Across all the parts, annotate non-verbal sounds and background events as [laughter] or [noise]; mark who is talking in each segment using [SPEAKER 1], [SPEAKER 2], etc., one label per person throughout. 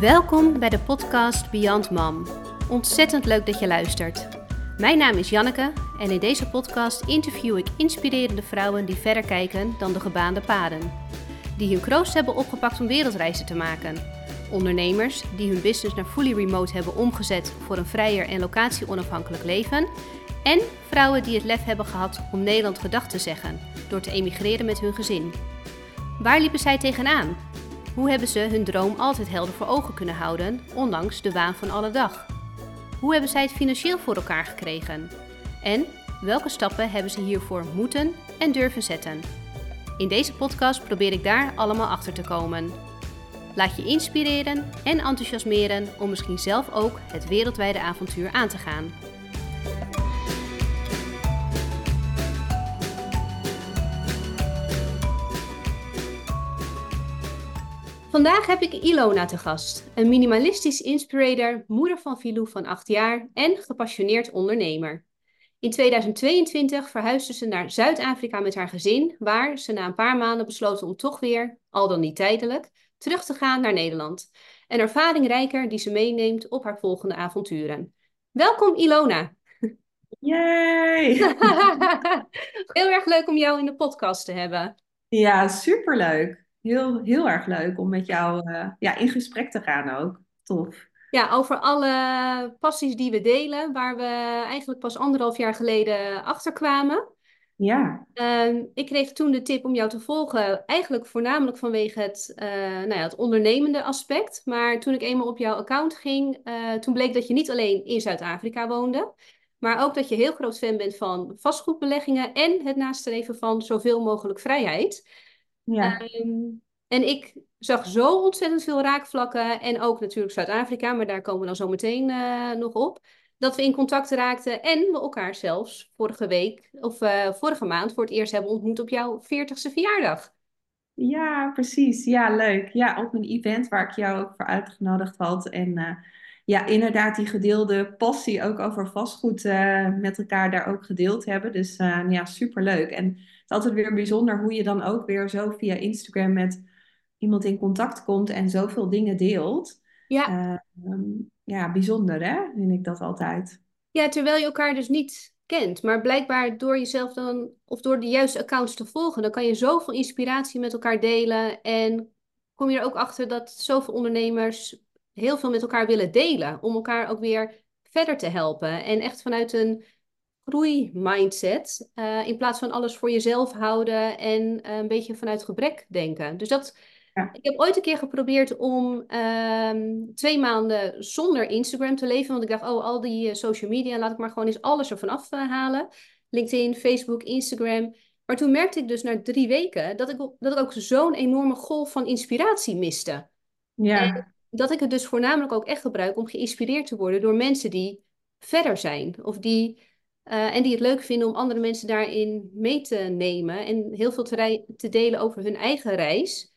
[SPEAKER 1] Welkom bij de podcast Beyond Mom. Ontzettend leuk dat je luistert. Mijn naam is Janneke en in deze podcast interview ik inspirerende vrouwen die verder kijken dan de gebaande paden. Die hun kroost hebben opgepakt om wereldreizen te maken. Ondernemers die hun business naar fully remote hebben omgezet voor een vrijer en locatie-onafhankelijk leven. En vrouwen die het lef hebben gehad om Nederland gedag te zeggen door te emigreren met hun gezin. Waar liepen zij tegenaan? Hoe hebben ze hun droom altijd helder voor ogen kunnen houden, ondanks de waan van alle dag? Hoe hebben zij het financieel voor elkaar gekregen? En welke stappen hebben ze hiervoor moeten en durven zetten? In deze podcast probeer ik daar allemaal achter te komen. Laat je inspireren en enthousiasmeren om misschien zelf ook het wereldwijde avontuur aan te gaan. Vandaag heb ik Ilona te gast, een minimalistisch inspirator, moeder van Filou van 8 jaar en gepassioneerd ondernemer. In 2022 verhuisde ze naar Zuid-Afrika met haar gezin, waar ze na een paar maanden besloten om toch weer, al dan niet tijdelijk, terug te gaan naar Nederland. Een ervaring rijker die ze meeneemt op haar volgende avonturen. Welkom Ilona!
[SPEAKER 2] Yay! [laughs]
[SPEAKER 1] Heel erg leuk om jou in de podcast te hebben.
[SPEAKER 2] Ja, superleuk heel, heel erg leuk om met jou uh, ja, in gesprek te gaan ook. Tof.
[SPEAKER 1] Ja, over alle passies die we delen, waar we eigenlijk pas anderhalf jaar geleden achter kwamen.
[SPEAKER 2] Ja.
[SPEAKER 1] Uh, ik kreeg toen de tip om jou te volgen, eigenlijk voornamelijk vanwege het, uh, nou ja, het ondernemende aspect. Maar toen ik eenmaal op jouw account ging, uh, toen bleek dat je niet alleen in Zuid-Afrika woonde, maar ook dat je heel groot fan bent van vastgoedbeleggingen en het nastreven van zoveel mogelijk vrijheid.
[SPEAKER 2] Ja.
[SPEAKER 1] Ehm, en ik zag zo ontzettend veel raakvlakken. En ook natuurlijk Zuid-Afrika, maar daar komen we dan zo meteen uh, nog op. Dat we in contact raakten en we elkaar zelfs vorige week of uh, vorige maand voor het eerst hebben ontmoet op jouw 40ste verjaardag.
[SPEAKER 2] Ja, precies. Ja, leuk. Ja, op een event waar ik jou ook voor uitgenodigd had. En uh, ja, inderdaad, die gedeelde passie ook over vastgoed met elkaar daar ook gedeeld hebben. Dus ja, superleuk. En is altijd weer bijzonder hoe je dan ook weer zo via Instagram met iemand in contact komt en zoveel dingen deelt.
[SPEAKER 1] Ja.
[SPEAKER 2] Uh, ja, bijzonder hè, vind ik dat altijd.
[SPEAKER 1] Ja, terwijl je elkaar dus niet kent. Maar blijkbaar door jezelf dan, of door de juiste accounts te volgen, dan kan je zoveel inspiratie met elkaar delen. En kom je er ook achter dat zoveel ondernemers heel veel met elkaar willen delen. Om elkaar ook weer verder te helpen. En echt vanuit een groeimindset. Uh, in plaats van alles voor jezelf houden en uh, een beetje vanuit gebrek denken. Dus dat. Ja. Ik heb ooit een keer geprobeerd om uh, twee maanden zonder Instagram te leven. Want ik dacht, oh, al die eh, social media, laat ik maar gewoon eens alles ervan afhalen. LinkedIn, Facebook, Instagram. Maar toen merkte ik dus na drie weken dat ik, dat ik ook zo'n enorme golf van inspiratie miste.
[SPEAKER 2] Ja. En
[SPEAKER 1] dat ik het dus voornamelijk ook echt gebruik om geïnspireerd te worden door mensen die verder zijn. Of die uh, en die het leuk vinden om andere mensen daarin mee te nemen en heel veel te, te delen over hun eigen reis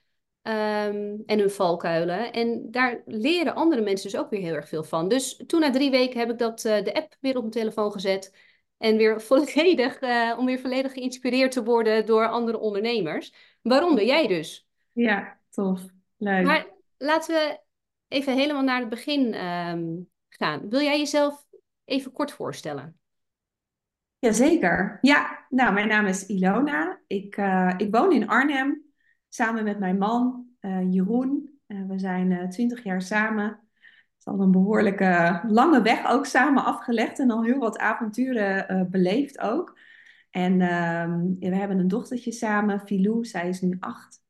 [SPEAKER 1] um, en hun valkuilen. En daar leren andere mensen dus ook weer heel erg veel van. Dus toen na drie weken heb ik dat, uh, de app weer op mijn telefoon gezet. En weer [laughs] volledig, uh, om weer volledig geïnspireerd te worden door andere ondernemers. Waaronder jij dus.
[SPEAKER 2] Ja, tof. Leuk.
[SPEAKER 1] Maar laten we even helemaal naar het begin um, gaan. Wil jij jezelf even kort voorstellen?
[SPEAKER 2] Jazeker. Ja, nou, mijn naam is Ilona. Ik, uh, ik woon in Arnhem samen met mijn man uh, Jeroen. Uh, we zijn twintig jaar samen. Het is al een behoorlijke lange weg ook samen afgelegd en al heel wat avonturen beleefd ook. En ehm, we hebben een dochtertje samen, Filou, zij is nu acht.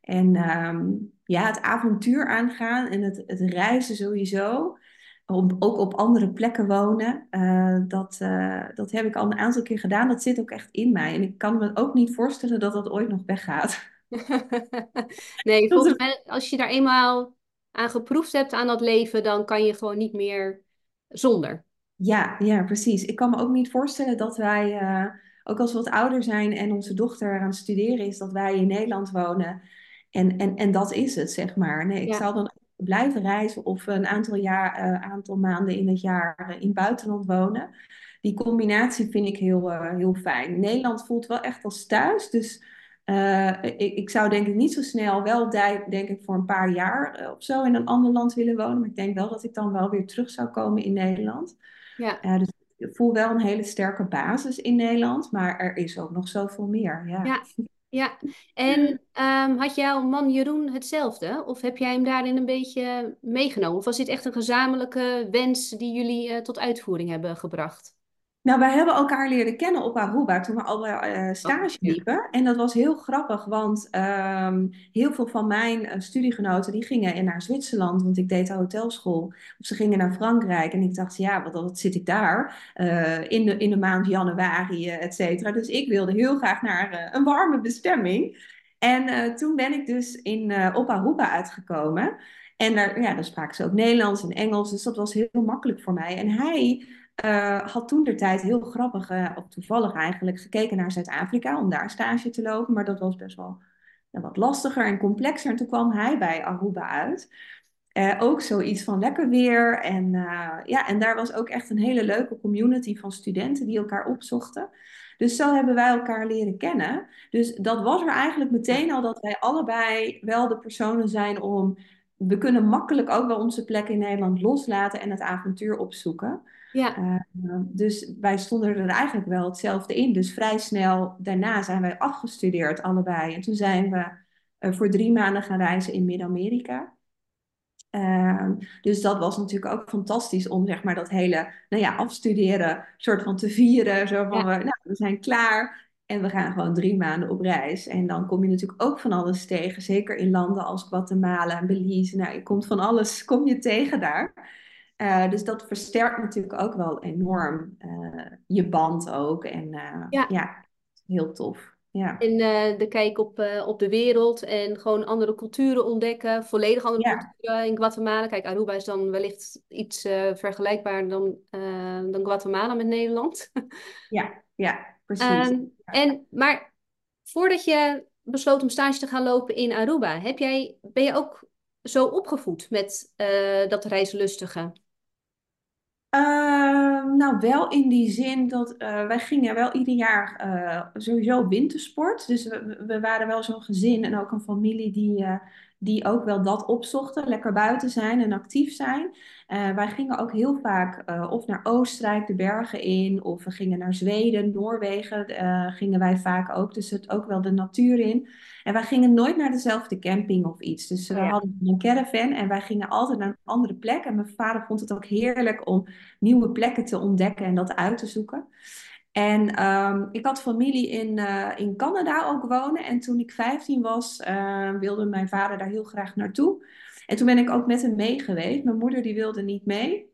[SPEAKER 2] En um, ja, het avontuur aangaan en het, het reizen sowieso om, ook op andere plekken wonen. Dat, dat heb ik al een aantal keer gedaan. Dat zit ook echt in mij. En ik kan me ook niet voorstellen dat dat ooit nog weggaat. [laughs]
[SPEAKER 1] nee, volgens mij, als je daar eenmaal aan geproefd hebt aan dat leven, dan kan je gewoon niet meer zonder.
[SPEAKER 2] Ja, ja, precies. Ik kan me ook niet voorstellen dat wij, uh, ook als we wat ouder zijn en onze dochter aan het studeren is, dat wij in Nederland wonen. En, en, en dat is het, zeg maar. Nee, ik ja. zal dan blijven reizen of een aantal, jaar, uh, aantal maanden in het jaar in het buitenland wonen. die combinatie vind ik heel, eh, heel fijn. Nederland voelt wel echt als thuis. Dus eh, ik, ik zou denk ik niet zo snel, wel denk ik voor een paar jaar uh, of zo in een ander land willen wonen. Maar ik denk wel dat ik dan wel weer terug zou komen in Nederland.
[SPEAKER 1] Ja.
[SPEAKER 2] dus ik voel wel een hele sterke basis in Nederland. Maar er is ook nog zoveel meer. Ja.
[SPEAKER 1] ja. Ja, en um, had jouw man Jeroen hetzelfde? Of heb jij hem daarin een beetje meegenomen? Of was dit echt een gezamenlijke wens die jullie tot uitvoering hebben gebracht?
[SPEAKER 2] Nou, wij hebben elkaar leren kennen op Aruba toen we al uh, stage liepen. En dat was heel grappig, want um, heel veel van mijn uh, studiegenoten die gingen naar Zwitserland, want ik deed de hotelschool. Of ze gingen naar Frankrijk en ik dacht, ja, wat, wat zit ik daar uh, in, de, in de maand januari, et cetera. Dus ik wilde heel graag naar een warme bestemming. En toen ben ik dus in, op Aruba uitgekomen. En daar, ja, daar spraken ze ook Nederlands en Engels, dus dat was heel makkelijk voor mij. En hij uh, had toen de tijd heel grappig, uh, of toevallig eigenlijk, gekeken naar Zuid-Afrika om daar stage te lopen. Maar dat was best wel wat lastiger en complexer. En toen kwam hij bij Aruba uit. Uh, ook zoiets van lekker weer. En, ja, en daar was ook echt een hele leuke community van studenten die elkaar opzochten. Dus zo hebben wij elkaar leren kennen. Dus dat was er eigenlijk meteen al dat wij allebei wel de personen zijn om. We kunnen makkelijk ook wel onze plek in Nederland loslaten en het avontuur opzoeken.
[SPEAKER 1] Ja.
[SPEAKER 2] Uh, dus wij stonden er eigenlijk wel hetzelfde in. Dus vrij snel daarna zijn wij afgestudeerd, allebei. En toen zijn we uh, voor drie maanden gaan reizen in Midden-Amerika. Uh, dus dat was natuurlijk ook fantastisch om zeg maar dat hele nou ja, afstuderen soort van te vieren. Zo van, ja. we, nou, we zijn klaar en we gaan gewoon drie maanden op reis. En dan kom je natuurlijk ook van alles tegen. Zeker in landen als Guatemala en Belize. Nou, je komt van alles kom je tegen daar. Uh, dus dat versterkt natuurlijk ook wel enorm uh, je band ook. En uh, ja. ja. heel tof. Ja.
[SPEAKER 1] En de kijk op, op de wereld en gewoon andere culturen ontdekken. Volledig andere ja. culturen in Guatemala. Kijk, Aruba is dan wellicht iets vergelijkbaar dan, dan Guatemala met Nederland. [laughs]
[SPEAKER 2] ja, ja, precies.
[SPEAKER 1] Um, en, maar voordat je besloot om stage te gaan lopen in Aruba, heb jij, ben je ook zo opgevoed met dat reislustige?
[SPEAKER 2] Uh, nou, wel in die zin dat uh, wij gingen wel ieder jaar uh, sowieso wintersport. Dus we, we waren wel zo'n gezin en ook een familie die, die ook wel dat opzochten. Lekker buiten zijn en actief zijn. wij gingen ook heel vaak of naar Oostenrijk de bergen in, of we gingen naar Zweden, Noorwegen gingen wij vaak ook. Dus het ook wel de natuur in. En wij gingen nooit naar dezelfde camping of iets. Dus we hadden een caravan en wij gingen altijd naar een andere plek. En mijn vader vond het ook heerlijk om nieuwe plekken te ontdekken en dat uit te zoeken. En um, ik had familie in, uh, in Canada ook wonen. En toen ik 15 was, uh, wilde mijn vader daar heel graag naartoe. En toen ben ik ook met hem mee geweest. Mijn moeder die wilde niet mee.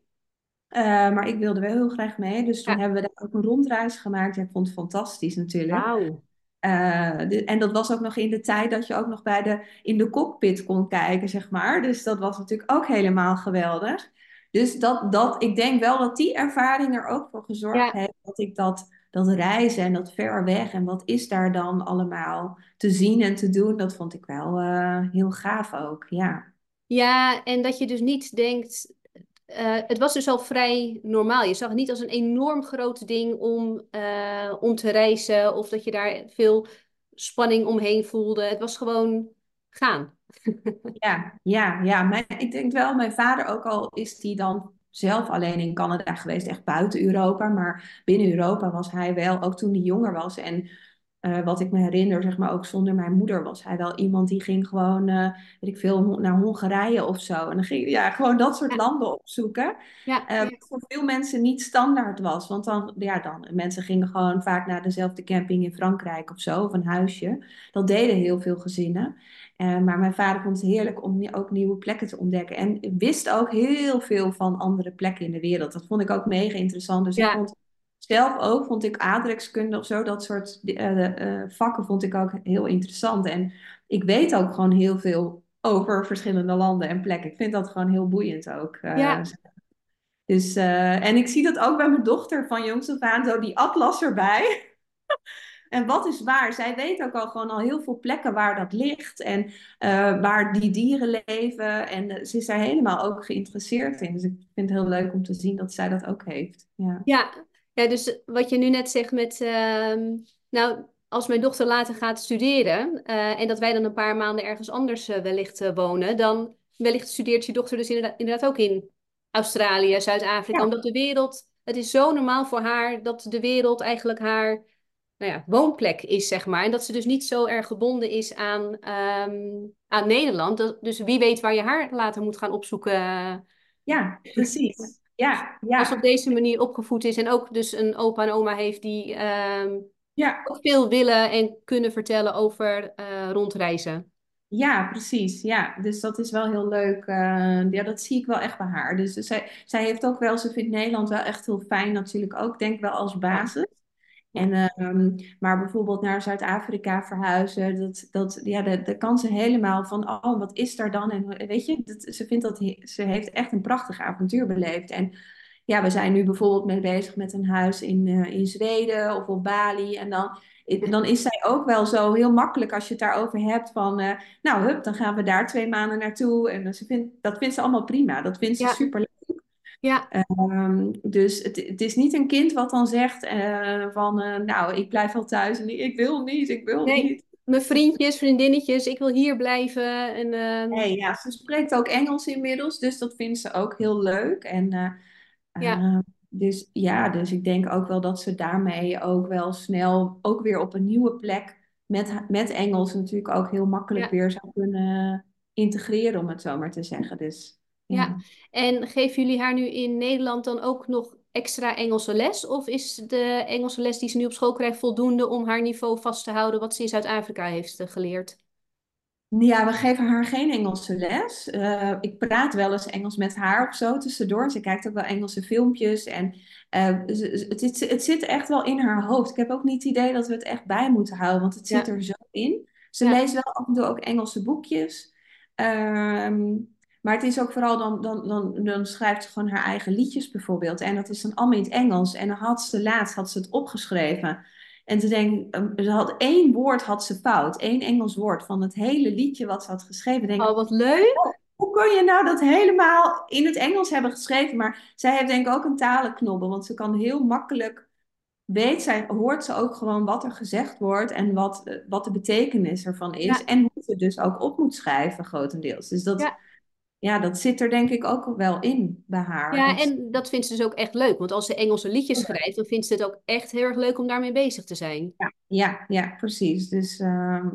[SPEAKER 2] Uh, maar ik wilde wel heel graag mee. Dus toen ja. hebben we daar ook een rondreis gemaakt. Ja, ik vond het fantastisch natuurlijk.
[SPEAKER 1] Wauw.
[SPEAKER 2] Uh, en dat was ook nog in de tijd dat je ook nog bij de, in de cockpit kon kijken, zeg maar. Dus dat was natuurlijk ook helemaal geweldig. Dus dat, dat, ik denk wel dat die ervaring er ook voor gezorgd ja. heeft dat ik dat, dat reizen en dat ver weg en wat is daar dan allemaal te zien en te doen, dat vond ik wel uh, heel gaaf ook, ja.
[SPEAKER 1] Ja, en dat je dus niet denkt, uh, het was dus al vrij normaal. Je zag het niet als een enorm groot ding om, uh, om te reizen of dat je daar veel spanning omheen voelde. Het was gewoon gaan.
[SPEAKER 2] Ja, ja, ja. Mijn, ik denk wel, mijn vader ook al is die dan zelf alleen in Canada geweest, echt buiten Europa. Maar binnen Europa was hij wel, ook toen hij jonger was. En uh, wat ik me herinner, zeg maar ook zonder mijn moeder, was hij wel iemand die ging gewoon, uh, weet ik veel, naar Hongarije of zo. En dan ging ja, gewoon dat soort ja. landen opzoeken.
[SPEAKER 1] Ja.
[SPEAKER 2] Uh, wat voor veel mensen niet standaard was. Want dan, ja, dan, mensen gingen gewoon vaak naar dezelfde camping in Frankrijk of zo, of een huisje. Dat deden heel veel gezinnen. Maar mijn vader vond het heerlijk om ook nieuwe plekken te ontdekken. En wist ook heel veel van andere plekken in de wereld. Dat vond ik ook mega interessant. Dus
[SPEAKER 1] ja.
[SPEAKER 2] ik vond zelf ook vond ik aardrijkskunde of zo, dat soort uh, uh, vakken vond ik ook heel interessant. En ik weet ook gewoon heel veel over verschillende landen en plekken. Ik vind dat gewoon heel boeiend ook.
[SPEAKER 1] Ja.
[SPEAKER 2] Dus, en ik zie dat ook bij mijn dochter van jongs af aan, zo die atlas erbij. [laughs] En wat is waar? Zij weet ook al gewoon al heel veel plekken waar dat ligt en uh, waar die dieren leven. En uh, ze is daar helemaal ook geïnteresseerd in. Dus ik vind het heel leuk om te zien dat zij dat ook heeft. Ja,
[SPEAKER 1] ja Ja, dus wat je nu net zegt met, ehm, nou, als mijn dochter later gaat studeren eh, en dat wij dan een paar maanden ergens anders eh, wellicht eh, wonen, dan wellicht studeert je dochter dus inderdaad, inderdaad ook in Australië, Zuid-Afrika,
[SPEAKER 2] Ja,
[SPEAKER 1] omdat de wereld, het is zo normaal voor haar dat de wereld eigenlijk haar nou ja, woonplek is, zeg maar. En dat ze dus niet zo erg gebonden is aan, ehm, aan Nederland. Dat- dus wie weet waar je haar later moet gaan opzoeken
[SPEAKER 2] ja, precies. Ja,
[SPEAKER 1] als ze op
[SPEAKER 2] ja,
[SPEAKER 1] deze manier opgevoed is en ook dus een opa en oma heeft die ehm,
[SPEAKER 2] ja.
[SPEAKER 1] ook veel willen en kunnen vertellen over eh, rondreizen.
[SPEAKER 2] Ja, precies. Ja, dus dat is wel heel leuk. eh, ja, dat zie ik wel echt bij haar. Dus zij, zij heeft ook wel, ze vindt Nederland wel echt heel fijn natuurlijk ook, denk ik wel als
[SPEAKER 1] Ja,
[SPEAKER 2] basis. En, ehm, maar bijvoorbeeld naar Zuid-Afrika verhuizen, dat, dat, ja, de, de kan ze helemaal van, oh, wat is daar dan? En weet je, dat, ze vindt dat, ze heeft echt een prachtig avontuur beleefd. En ja, we zijn nu bijvoorbeeld mee bezig met een huis in, eh, in Zweden of op Bali. En dan, dan is zij ook wel zo heel makkelijk als je het daarover hebt van, eh, nou, hup, dan gaan we daar twee maanden naartoe. En ze vindt, dat vindt ze allemaal prima. Dat vindt ze
[SPEAKER 1] ja,
[SPEAKER 2] super
[SPEAKER 1] ja.
[SPEAKER 2] Ehm, dus het, het is niet een kind wat dan zegt eh, van, eh, nou, ik blijf wel thuis en ik wil niet, ik wil
[SPEAKER 1] Nee,
[SPEAKER 2] niet.
[SPEAKER 1] mijn vriendjes, vriendinnetjes, ik wil hier blijven. En, ehm,
[SPEAKER 2] Nee, ja, ze spreekt ook Engels inmiddels, dus dat vindt ze ook heel leuk. En eh,
[SPEAKER 1] ja,
[SPEAKER 2] eh, dus ja, dus ik denk ook wel dat ze daarmee ook wel snel, ook weer op een nieuwe plek met, met Engels natuurlijk ook heel makkelijk
[SPEAKER 1] ja,
[SPEAKER 2] weer zou kunnen integreren, om het zo maar te zeggen. Dus
[SPEAKER 1] ja. En geven jullie haar nu in Nederland dan ook nog extra Engelse les? Of is de Engelse les die ze nu op school krijgt voldoende om haar niveau vast te houden wat ze in Zuid-Afrika heeft eh, geleerd?
[SPEAKER 2] Ja, we geven haar geen Engelse les. Eh, ik praat wel eens Engels met haar of zo tussendoor. Ze kijkt ook wel Engelse filmpjes. En eh, het, zit- het zit echt wel in haar hoofd. Ik heb ook niet het idee dat we het echt bij moeten houden, want het zit
[SPEAKER 1] Ja,
[SPEAKER 2] er zo in. Ze
[SPEAKER 1] ja.
[SPEAKER 2] leest wel af en toe ook Engelse boekjes. Ehm, maar het is ook vooral dan, dan, dan, dan schrijft ze gewoon haar eigen liedjes bijvoorbeeld. En dat is dan allemaal in het Engels. En dan had ze laatst had ze het opgeschreven. En ze denkt, um, ze had één woord had ze fout, één Engels woord van het hele liedje wat ze had geschreven. Denk,
[SPEAKER 1] Oh, wat leuk.
[SPEAKER 2] hoe kun je nou dat helemaal in het Engels hebben geschreven? Maar zij heeft denk ik ook een talenknobbel, want ze kan heel makkelijk, weet zij, hoort ze ook gewoon wat er gezegd wordt en wat, eh, wat de betekenis ervan is.
[SPEAKER 1] Ja,
[SPEAKER 2] En hoe ze dus ook op moet schrijven, grotendeels. Dus dat,
[SPEAKER 1] ja.
[SPEAKER 2] Ja, dat zit er denk ik ook wel in bij haar.
[SPEAKER 1] Ja, en dat vindt ze dus ook echt leuk. Want als ze Engelse liedjes schrijft, dan vindt ze het ook echt heel erg leuk om daarmee bezig te zijn.
[SPEAKER 2] ja, ja, ja, precies. Dus ehm,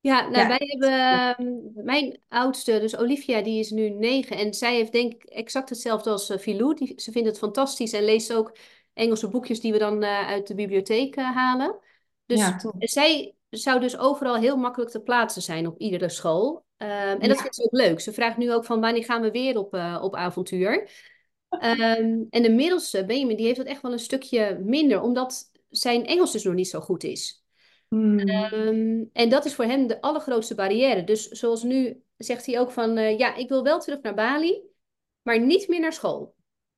[SPEAKER 1] Ja, nou,
[SPEAKER 2] ja.
[SPEAKER 1] wij hebben ehm, mijn oudste, dus Olivia, die is nu negen. En zij heeft denk ik exact hetzelfde als uh, Filou. Die, ze vindt het fantastisch en leest ook Engelse boekjes die we dan eh, uit de bibliotheek eh, halen. Dus zij zou dus overal heel makkelijk te plaatsen zijn op iedere school. Ehm, en dat vindt ze ook leuk. Ze vraagt nu ook van wanneer gaan we weer op, eh, op avontuur. Ehm, en de middelste, Benjamin, die heeft het echt wel een stukje minder, omdat zijn Engels dus nog niet zo goed is.
[SPEAKER 2] Hmm,
[SPEAKER 1] Ehm, en dat is voor hem de allergrootste barrière. Dus zoals nu zegt hij ook van, eh, ja, ik wil wel terug naar Bali, maar niet meer naar school.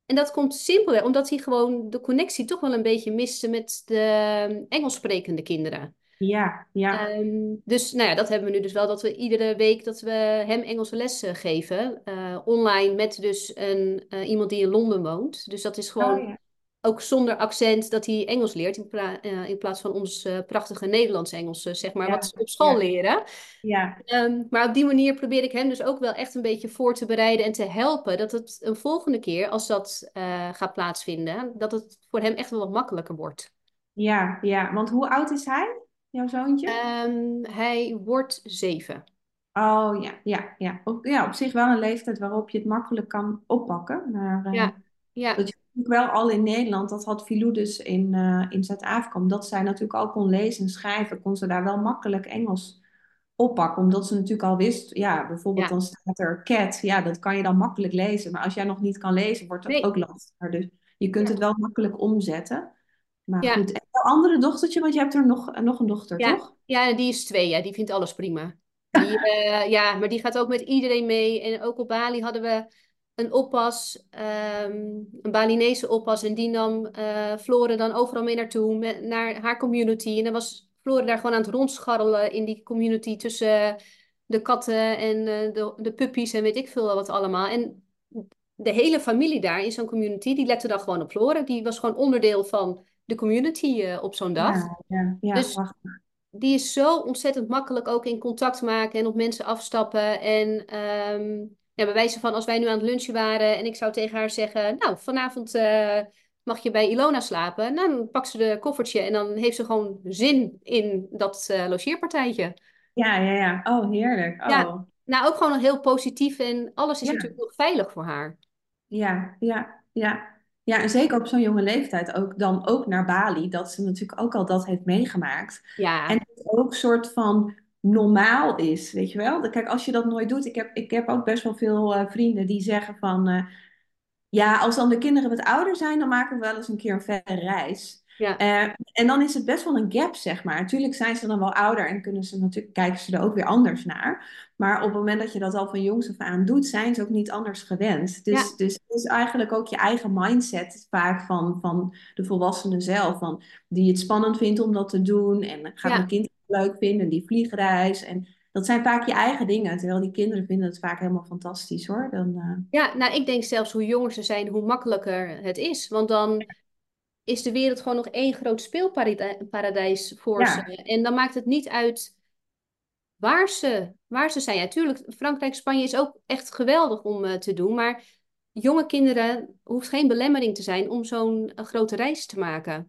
[SPEAKER 1] En dat komt simpelweg omdat hij gewoon de connectie toch wel een beetje miste met de Engels sprekende kinderen.
[SPEAKER 2] Ja, ja.
[SPEAKER 1] Ehm, dus nou ja, dat hebben we nu dus wel, dat we iedere week dat we hem Engelse lessen geven. eh, online met dus een, eh, iemand die in Londen woont. Dus dat is
[SPEAKER 2] Oh
[SPEAKER 1] gewoon
[SPEAKER 2] ja.
[SPEAKER 1] ook zonder accent dat hij Engels leert. In, pla- eh, in plaats van ons eh, prachtige Nederlands-Engels, eh, zeg maar, wat ze op school
[SPEAKER 2] ja,
[SPEAKER 1] leren.
[SPEAKER 2] ja,
[SPEAKER 1] Ehm, maar op die manier probeer ik hem dus ook wel echt een beetje voor te bereiden en te helpen. Dat het een volgende keer, als dat eh, gaat plaatsvinden, dat het voor hem echt wel wat makkelijker wordt.
[SPEAKER 2] ja, ja. Want hoe oud is hij, jouw zoontje?
[SPEAKER 1] Ehm, hij wordt zeven.
[SPEAKER 2] Oh ja, ja, ja. Op, ja, op zich wel een leeftijd waarop je het makkelijk kan oppakken. Maar eh,
[SPEAKER 1] Ja, ja,
[SPEAKER 2] dat je wel al in Nederland, dat had Filou dus in, eh, in Zuid-Afrika, omdat zij natuurlijk al kon lezen en schrijven, kon ze daar wel makkelijk Engels oppakken. Omdat ze natuurlijk al wist, ja, bijvoorbeeld
[SPEAKER 1] ja.
[SPEAKER 2] dan staat er cat, ja, dat kan je dan makkelijk lezen. Maar als jij nog niet kan lezen, wordt dat
[SPEAKER 1] Nee,
[SPEAKER 2] ook lastiger. Dus je kunt het wel makkelijk omzetten. Maar
[SPEAKER 1] ja,
[SPEAKER 2] goed, en jouw andere dochtertje, want je hebt er nog, nog een dochter,
[SPEAKER 1] ja,
[SPEAKER 2] toch?
[SPEAKER 1] ja, die is twee, ja, die vindt alles prima. [laughs] Die, eh, ja, maar die gaat ook met iedereen mee. En ook op Bali hadden we een oppas, ehm, een Balinese oppas. En die nam eh Flore dan overal mee naartoe, met, naar haar community. En dan was Flore daar gewoon aan het rondscharrelen in die community tussen de katten en eh, de, de puppies en weet ik veel wat allemaal. En de hele familie daar in zo'n community, die lette dan gewoon op Floren. Die was gewoon onderdeel van de community uh, op zo'n dag.
[SPEAKER 2] Ja, ja, ja
[SPEAKER 1] dus
[SPEAKER 2] prachtig.
[SPEAKER 1] die is zo ontzettend makkelijk ook in contact maken en op mensen afstappen. En um, ja, bij wijze van als wij nu aan het lunchen waren en ik zou tegen haar zeggen, nou, vanavond uh, mag je bij Ilona slapen. Nou, dan pakt ze de koffertje en dan heeft ze gewoon zin in dat uh, logeerpartijtje.
[SPEAKER 2] Ja, ja, ja. Oh, heerlijk. Oh.
[SPEAKER 1] Ja, nou, ook gewoon heel positief en alles is natuurlijk nog veilig voor haar.
[SPEAKER 2] Ja, ja, ja. Ja, en zeker op zo'n jonge leeftijd ook dan ook naar Bali, dat ze natuurlijk ook al dat heeft meegemaakt.
[SPEAKER 1] Ja,
[SPEAKER 2] En het ook soort van normaal is, weet je wel? Kijk, als je dat nooit doet, ik heb, ik heb ook best wel veel eh, vrienden die zeggen van, eh, ja, als dan de kinderen wat ouder zijn, dan maken we wel eens een keer een verre reis.
[SPEAKER 1] ja,
[SPEAKER 2] Eh, en dan is het best wel een gap, zeg maar. Natuurlijk zijn ze dan wel ouder en kunnen ze natuurlijk, kijken ze er ook weer anders naar. Maar op het moment dat je dat al van jongs af aan doet, zijn ze ook niet anders gewend. Dus,
[SPEAKER 1] ja,
[SPEAKER 2] dus het is eigenlijk ook je eigen mindset vaak van, van de volwassenen zelf. Van, die het spannend vindt om dat te doen. En gaat mijn
[SPEAKER 1] ja.
[SPEAKER 2] kind het leuk vinden, die vliegreis. En dat zijn vaak je eigen dingen. Terwijl die kinderen vinden het vaak helemaal fantastisch hoor. Dan, eh,
[SPEAKER 1] Ja, nou, ik denk zelfs hoe jonger ze zijn, hoe makkelijker het is. Want dan is de wereld gewoon nog één groot speelparadijs voor ze. En dan maakt het niet uit waar ze, waar ze zijn. Ja, tuurlijk, Frankrijk, Spanje is ook echt geweldig om eh, te doen. Maar jonge kinderen hoeft geen belemmering te zijn om zo'n eh, grote reis te maken.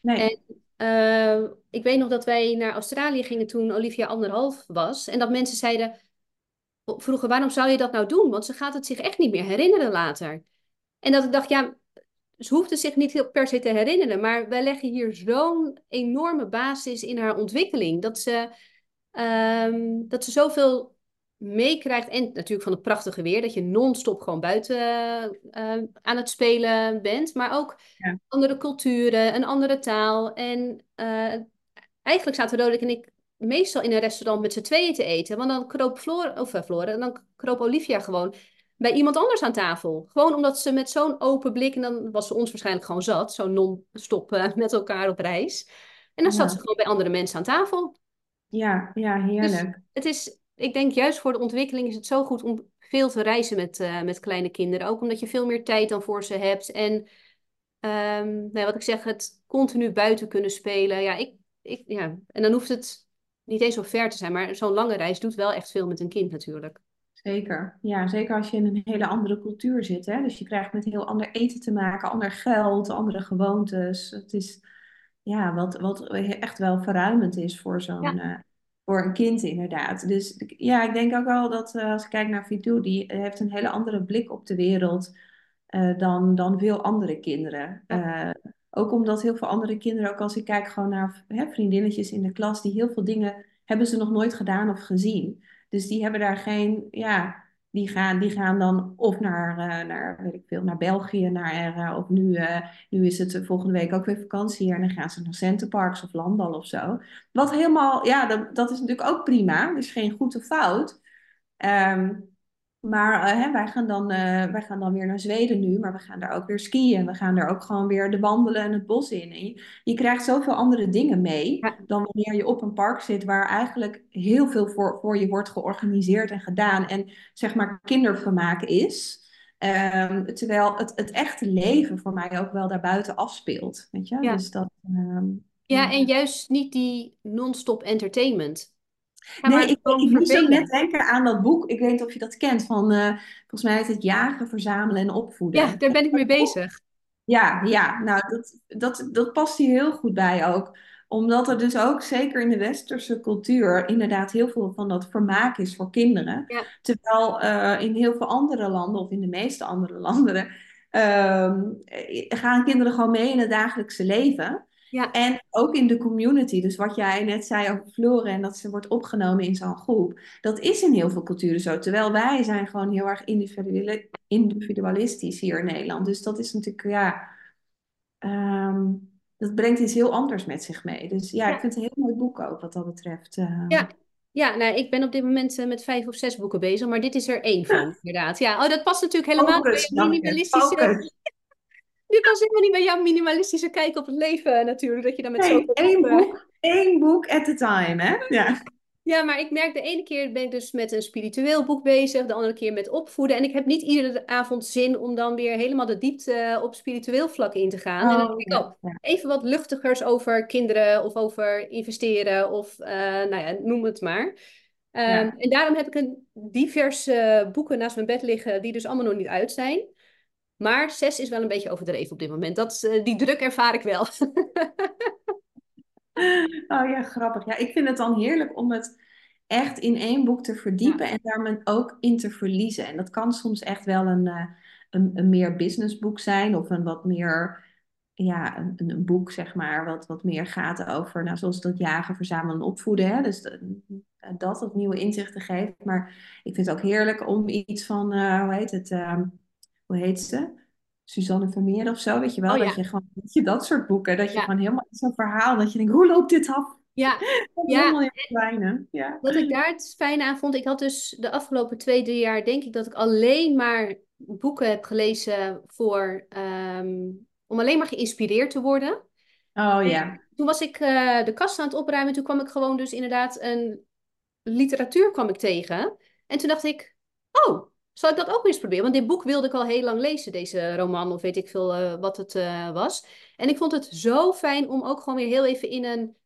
[SPEAKER 2] nee,
[SPEAKER 1] En eh, ik weet nog dat wij naar Australië gingen toen Olivia anderhalf was. En dat mensen zeiden, vroegen, waarom zou je dat nou doen? Want ze gaat het zich echt niet meer herinneren later. En dat ik dacht, ja, ze hoeft het zich niet per se te herinneren, maar wij leggen hier zo'n enorme basis in haar ontwikkeling. Dat ze, ehm, dat ze zoveel meekrijgt. En natuurlijk van het prachtige weer, dat je non-stop gewoon buiten eh, aan het spelen bent. Maar ook
[SPEAKER 2] ja,
[SPEAKER 1] andere culturen, een andere taal. En eh, eigenlijk zaten Roderick en ik meestal in een restaurant met z'n tweeën te eten. Want dan kroop Floor, of uh, en dan kroop Olivia gewoon bij iemand anders aan tafel. Gewoon omdat ze met zo'n open blik, en dan was ze ons waarschijnlijk gewoon zat, zo non-stop uh, met elkaar op reis. En dan zat ze gewoon bij andere mensen aan tafel.
[SPEAKER 2] Ja, ja,
[SPEAKER 1] Dus
[SPEAKER 2] heerlijk.
[SPEAKER 1] het is, ik denk juist voor de ontwikkeling is het zo goed om veel te reizen met, uh, met kleine kinderen. Ook omdat je veel meer tijd dan voor ze hebt. En um, nou, wat ik zeg, het continu buiten kunnen spelen. Ja, ik, ik, ja. En dan hoeft het niet eens zo ver te zijn, maar zo'n lange reis doet wel echt veel met een kind natuurlijk.
[SPEAKER 2] Zeker. Ja, zeker als je in een hele andere cultuur zit. Hè? Dus je krijgt met heel ander eten te maken, ander geld, andere gewoontes. Het is ja, wat, wat echt wel verruimend is voor zo'n
[SPEAKER 1] Ja,
[SPEAKER 2] uh, voor een kind inderdaad. Dus ja, ik denk ook wel dat uh, als ik kijk naar Vidou, die heeft een hele andere blik op de wereld uh, dan, dan veel andere kinderen.
[SPEAKER 1] ja,
[SPEAKER 2] ook omdat heel veel andere kinderen, ook als ik kijk gewoon naar hè, vriendinnetjes in de klas, die heel veel dingen hebben ze nog nooit gedaan of gezien. Dus die hebben daar geen, ja, die gaan, die gaan dan of naar, uh, naar, weet ik veel, naar België, naar, uh, of nu, uh, nu is het volgende week ook weer vakantie en dan gaan ze naar Centerparks of Landal of zo. Wat helemaal, ja, dat, dat is natuurlijk ook prima, dus geen goed of fout. Um, maar hè, wij, gaan dan, wij gaan dan weer naar Zweden nu, maar we gaan daar ook weer skiën. We gaan daar ook gewoon weer de wandelen en het bos in. En je, je krijgt zoveel andere dingen mee
[SPEAKER 1] ja,
[SPEAKER 2] dan wanneer je op een park zit waar eigenlijk heel veel voor, voor je wordt georganiseerd en gedaan. En zeg maar kindervermaak is. Um, terwijl het, het echte leven voor mij ook wel daarbuiten afspeelt. Weet je?
[SPEAKER 1] ja.
[SPEAKER 2] Dus dat. Um,
[SPEAKER 1] ja, en juist niet die non-stop entertainment.
[SPEAKER 2] Nee, ik, ik moest ook net denken aan dat boek. Ik weet niet of je dat kent. Van, uh, volgens mij heet het Jagen, Verzamelen en
[SPEAKER 1] Ja,
[SPEAKER 2] Opvoeden.
[SPEAKER 1] daar ben ik mee bezig.
[SPEAKER 2] Ja, ja, nou, dat, dat, dat past hier heel goed bij ook. Omdat er dus ook, zeker in de westerse cultuur, inderdaad heel veel van dat vermaak is voor kinderen.
[SPEAKER 1] Ja,
[SPEAKER 2] Terwijl uh, in heel veel andere landen, of in de meeste andere [laughs] landen, uh, gaan kinderen gewoon mee in het dagelijkse leven.
[SPEAKER 1] Ja,
[SPEAKER 2] En ook in de community. Dus wat jij net zei over Floren en dat ze wordt opgenomen in zo'n groep. Dat is in heel veel culturen zo. Terwijl wij zijn gewoon heel erg individualistisch hier in Nederland. Dus dat is natuurlijk, ja... Um, dat brengt iets heel anders met zich mee. Dus ja, ik vind het een heel mooi boek ook wat dat betreft. Uh...
[SPEAKER 1] Ja, ja nou, ik ben op dit moment uh, met vijf of zes boeken bezig, maar dit is er één van, inderdaad. Ja, oh, dat past natuurlijk helemaal bij minimalistische... Dit past helemaal niet bij jouw minimalistische kijk op het leven natuurlijk, dat je dan met
[SPEAKER 2] nee,
[SPEAKER 1] zoveel
[SPEAKER 2] één boek, één boek at a time, hè? Ja.
[SPEAKER 1] Ja, maar ik merk de ene keer ben ik dus met een spiritueel boek bezig, de andere keer met opvoeden. En ik heb niet iedere avond zin om dan weer helemaal de diepte op spiritueel vlak in te gaan. en dan
[SPEAKER 2] Oh,
[SPEAKER 1] denk ik,
[SPEAKER 2] ja,
[SPEAKER 1] oh, even wat luchtigers over kinderen of over investeren of eh, nou ja, noem het maar. Ehm,
[SPEAKER 2] ja.
[SPEAKER 1] en daarom heb ik een diverse boeken naast mijn bed liggen die dus allemaal nog niet uit zijn. Maar zes is wel een beetje overdreven op dit moment. Dat, eh, die druk ervaar ik wel. [laughs]
[SPEAKER 2] Oh ja, grappig. Ja, ik vind het dan heerlijk om het echt in één boek te
[SPEAKER 1] Ja.
[SPEAKER 2] verdiepen en daar me ook in te verliezen. En dat kan soms echt wel een, eh, een, een meer businessboek zijn of een wat meer, ja, een, een boek zeg maar, wat, wat meer gaat over, nou, zoals dat jagen, verzamelen en opvoeden. Hè? Dus de- dat, dat nieuwe inzichten geeft. Maar ik vind het ook heerlijk om iets van, eh, hoe heet het, ehm, hoe heet ze? Suzanne Vermeer of zo, weet je wel,
[SPEAKER 1] Oh
[SPEAKER 2] dat je gewoon, dat je dat soort boeken, dat je
[SPEAKER 1] ja,
[SPEAKER 2] gewoon helemaal zo'n verhaal, dat je denkt, hoe loopt dit af?
[SPEAKER 1] ja. [laughs] Ja.
[SPEAKER 2] Ja.
[SPEAKER 1] Wat ik daar het fijne aan vond, ik had dus de afgelopen twee, drie jaar, denk ik, dat ik alleen maar boeken heb gelezen voor, ehm, om alleen maar geïnspireerd te worden.
[SPEAKER 2] Oh
[SPEAKER 1] En
[SPEAKER 2] ja.
[SPEAKER 1] toen was ik eh, de kast aan het opruimen, toen kwam ik gewoon dus inderdaad een literatuur kwam ik tegen. En toen dacht ik, zal ik dat ook eens proberen? Want dit boek wilde ik al heel lang lezen, deze roman, of weet ik veel eh, wat het eh, was. En ik vond het zo fijn om ook gewoon weer heel even in een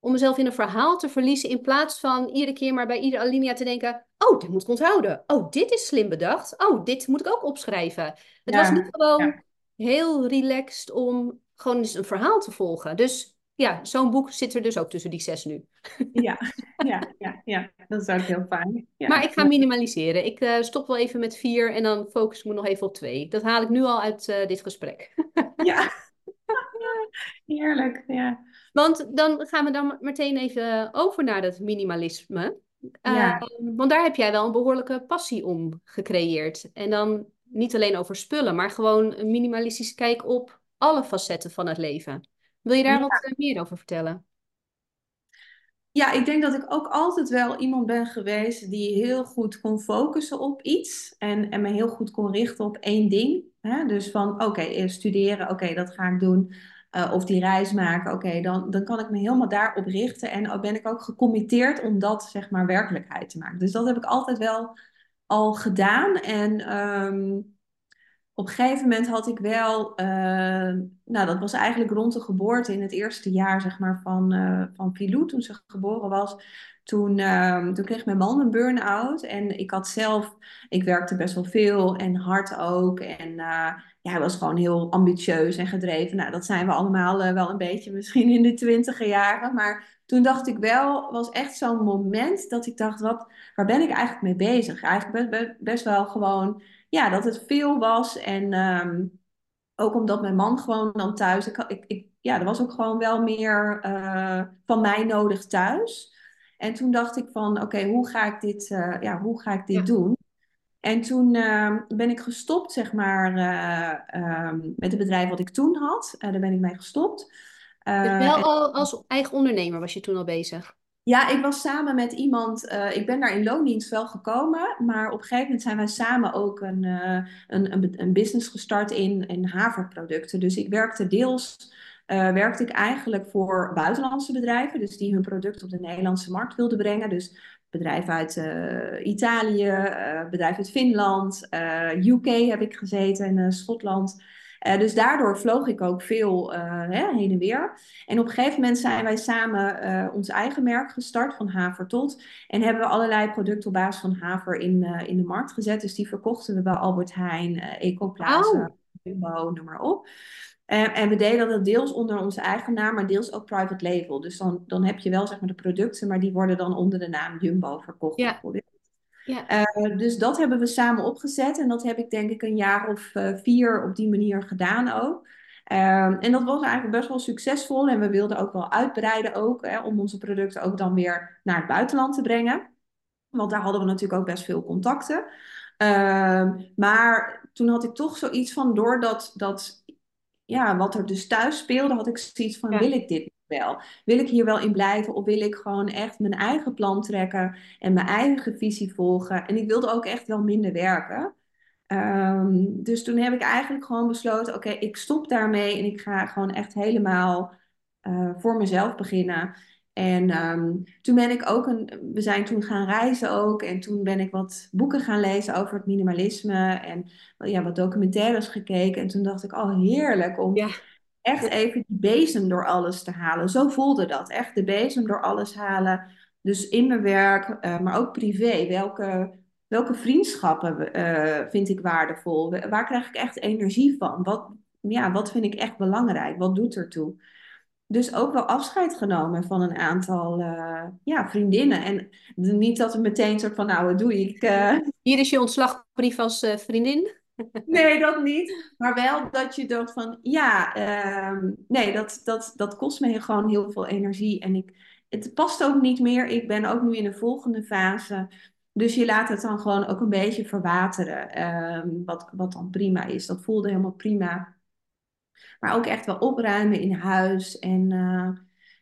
[SPEAKER 1] om mezelf in een verhaal te verliezen in plaats van iedere keer maar bij iedere alinea te denken, oh, dit moet ik onthouden. Oh, dit is slim bedacht. Oh, dit moet ik ook opschrijven. Het was niet gewoon
[SPEAKER 2] Ja.
[SPEAKER 1] heel relaxed om gewoon eens een verhaal te volgen. Dus ja, zo'n boek zit er dus ook tussen die zes nu. [laughs]
[SPEAKER 2] Ja. Ja. Ja. Ja. Dat is ook heel fijn.
[SPEAKER 1] Maar ik ga minimaliseren. Ik eh, stop wel even met vier en dan focus ik me nog even op twee. Dat haal ik nu al uit eh, dit gesprek. [laughs]
[SPEAKER 2] Ja. Heerlijk. Ja.
[SPEAKER 1] Want dan gaan we dan meteen even over naar het minimalisme. Eh,
[SPEAKER 2] Ja.
[SPEAKER 1] want daar heb jij wel een behoorlijke passie om gecreëerd. En dan niet alleen over spullen, maar gewoon een minimalistische kijk op alle facetten van het leven. Wil je daar wat
[SPEAKER 2] Ja.
[SPEAKER 1] eh, meer over vertellen?
[SPEAKER 2] Ja, ik denk dat ik ook altijd wel iemand ben geweest die heel goed kon focussen op iets en, en me heel goed kon richten op één ding. Hè? Dus van, oké, studeren, oké, dat ga ik doen. Eh, of die reis maken, oké, dan, dan kan ik me helemaal daarop richten. En dan ben ik ook gecommitteerd om dat, zeg maar, werkelijkheid te maken. Dus dat heb ik altijd wel al gedaan. En ehm, op gegeven moment had ik wel, eh, nou dat was eigenlijk rond de geboorte in het eerste jaar zeg maar van, eh van Pilou, toen ze geboren was. Toen, ehm, toen kreeg mijn man een burn-out en ik had zelf, ik werkte best wel veel en hard ook. En eh, ja, hij was gewoon heel ambitieus en gedreven. Nou, dat zijn we allemaal wel een beetje misschien in de twintiger jaren. Maar toen dacht ik wel, was echt zo'n moment dat ik dacht, wat, waar ben ik eigenlijk mee bezig? Eigenlijk best wel gewoon ja, dat het veel was. En ehm, ook omdat mijn man gewoon dan thuis. Ik, ik, ik, ja, er was ook gewoon wel meer eh, van mij nodig thuis. En toen dacht ik van, oké, hoe ga ik dit, eh, ja, hoe ga ik dit
[SPEAKER 1] Ja.
[SPEAKER 2] doen? En toen ehm, ben ik gestopt, zeg maar, eh, ehm, met het bedrijf wat ik toen had. Daar ben ik mee gestopt.
[SPEAKER 1] Dus wel al als eigen ondernemer was je toen al bezig.
[SPEAKER 2] Ja, ik was samen met iemand, eh, ik ben daar in loondienst wel gekomen, maar op een gegeven moment zijn wij samen ook een, eh, een, een, business gestart in, in haverproducten. Dus ik werkte deels, eh, werkte ik eigenlijk voor buitenlandse bedrijven, dus die hun product op de Nederlandse markt wilden brengen. Dus bedrijven uit Italië, bedrijven uit Finland, UK heb ik gezeten en Schotland. Eh, dus daardoor vloog ik ook veel eh, hè, heen en weer. En op een gegeven moment zijn wij samen eh, ons eigen merk gestart van Haver tot. En hebben we allerlei producten op basis van haver in, in de markt gezet. Dus die verkochten we bij Albert Heijn, Ecoplaza,
[SPEAKER 1] Wauw.
[SPEAKER 2] Jumbo, noem maar op. En we deden dat deels onder onze eigen naam, maar deels ook private label. Dus dan, dan heb je wel zeg maar de producten, maar die worden dan onder de naam Jumbo verkocht
[SPEAKER 1] Ja. Ja,
[SPEAKER 2] Uh, dus dat hebben we samen opgezet. En dat heb ik denk ik een jaar of uh, vier op die manier gedaan ook. Um, en dat was eigenlijk best wel succesvol. En we wilden ook wel uitbreiden ook, hè, om onze producten ook dan weer naar het buitenland te brengen. Want daar hadden we natuurlijk ook best veel contacten. Um, maar toen had ik toch zoiets van, doordat dat, ja, wat er dus thuis speelde, had ik zoiets van,
[SPEAKER 1] ja,
[SPEAKER 2] wil ik dit wel? Wil ik hier wel in blijven? Of wil ik gewoon echt mijn eigen plan trekken en mijn eigen visie volgen? En ik wilde ook echt wel minder werken. Um, dus toen heb ik eigenlijk gewoon besloten: oké, ik stop daarmee en ik ga gewoon echt helemaal uh, voor mezelf beginnen. En ehm, toen ben ik ook een, we zijn toen gaan reizen ook. En toen ben ik wat boeken gaan lezen over het minimalisme. En ja, wat documentaires gekeken. En toen dacht ik, oh heerlijk om
[SPEAKER 1] Ja,
[SPEAKER 2] echt even die bezem door alles te halen. Zo voelde dat. Echt de bezem door alles halen. Dus in mijn werk, eh, maar ook privé. Welke, welke vriendschappen eh, vind ik waardevol? Waar krijg ik echt energie van? Wat, ja, wat vind ik echt belangrijk? Wat doet ertoe? Dus ook wel afscheid genomen van een aantal eh, ja, vriendinnen. En niet dat het meteen soort van, nou, wat doe ik?
[SPEAKER 1] hier is je ontslagbrief als vriendin.
[SPEAKER 2] Nee, dat niet. Maar wel dat je dacht van, ja, ehm, nee, dat, dat, dat kost me gewoon heel veel energie. En ik, het past ook niet meer. Ik ben ook nu in de volgende fase. Dus je laat het dan gewoon ook een beetje verwateren. ehm, wat, wat dan prima is. Dat voelde helemaal prima. Maar ook echt wel opruimen in huis. En eh,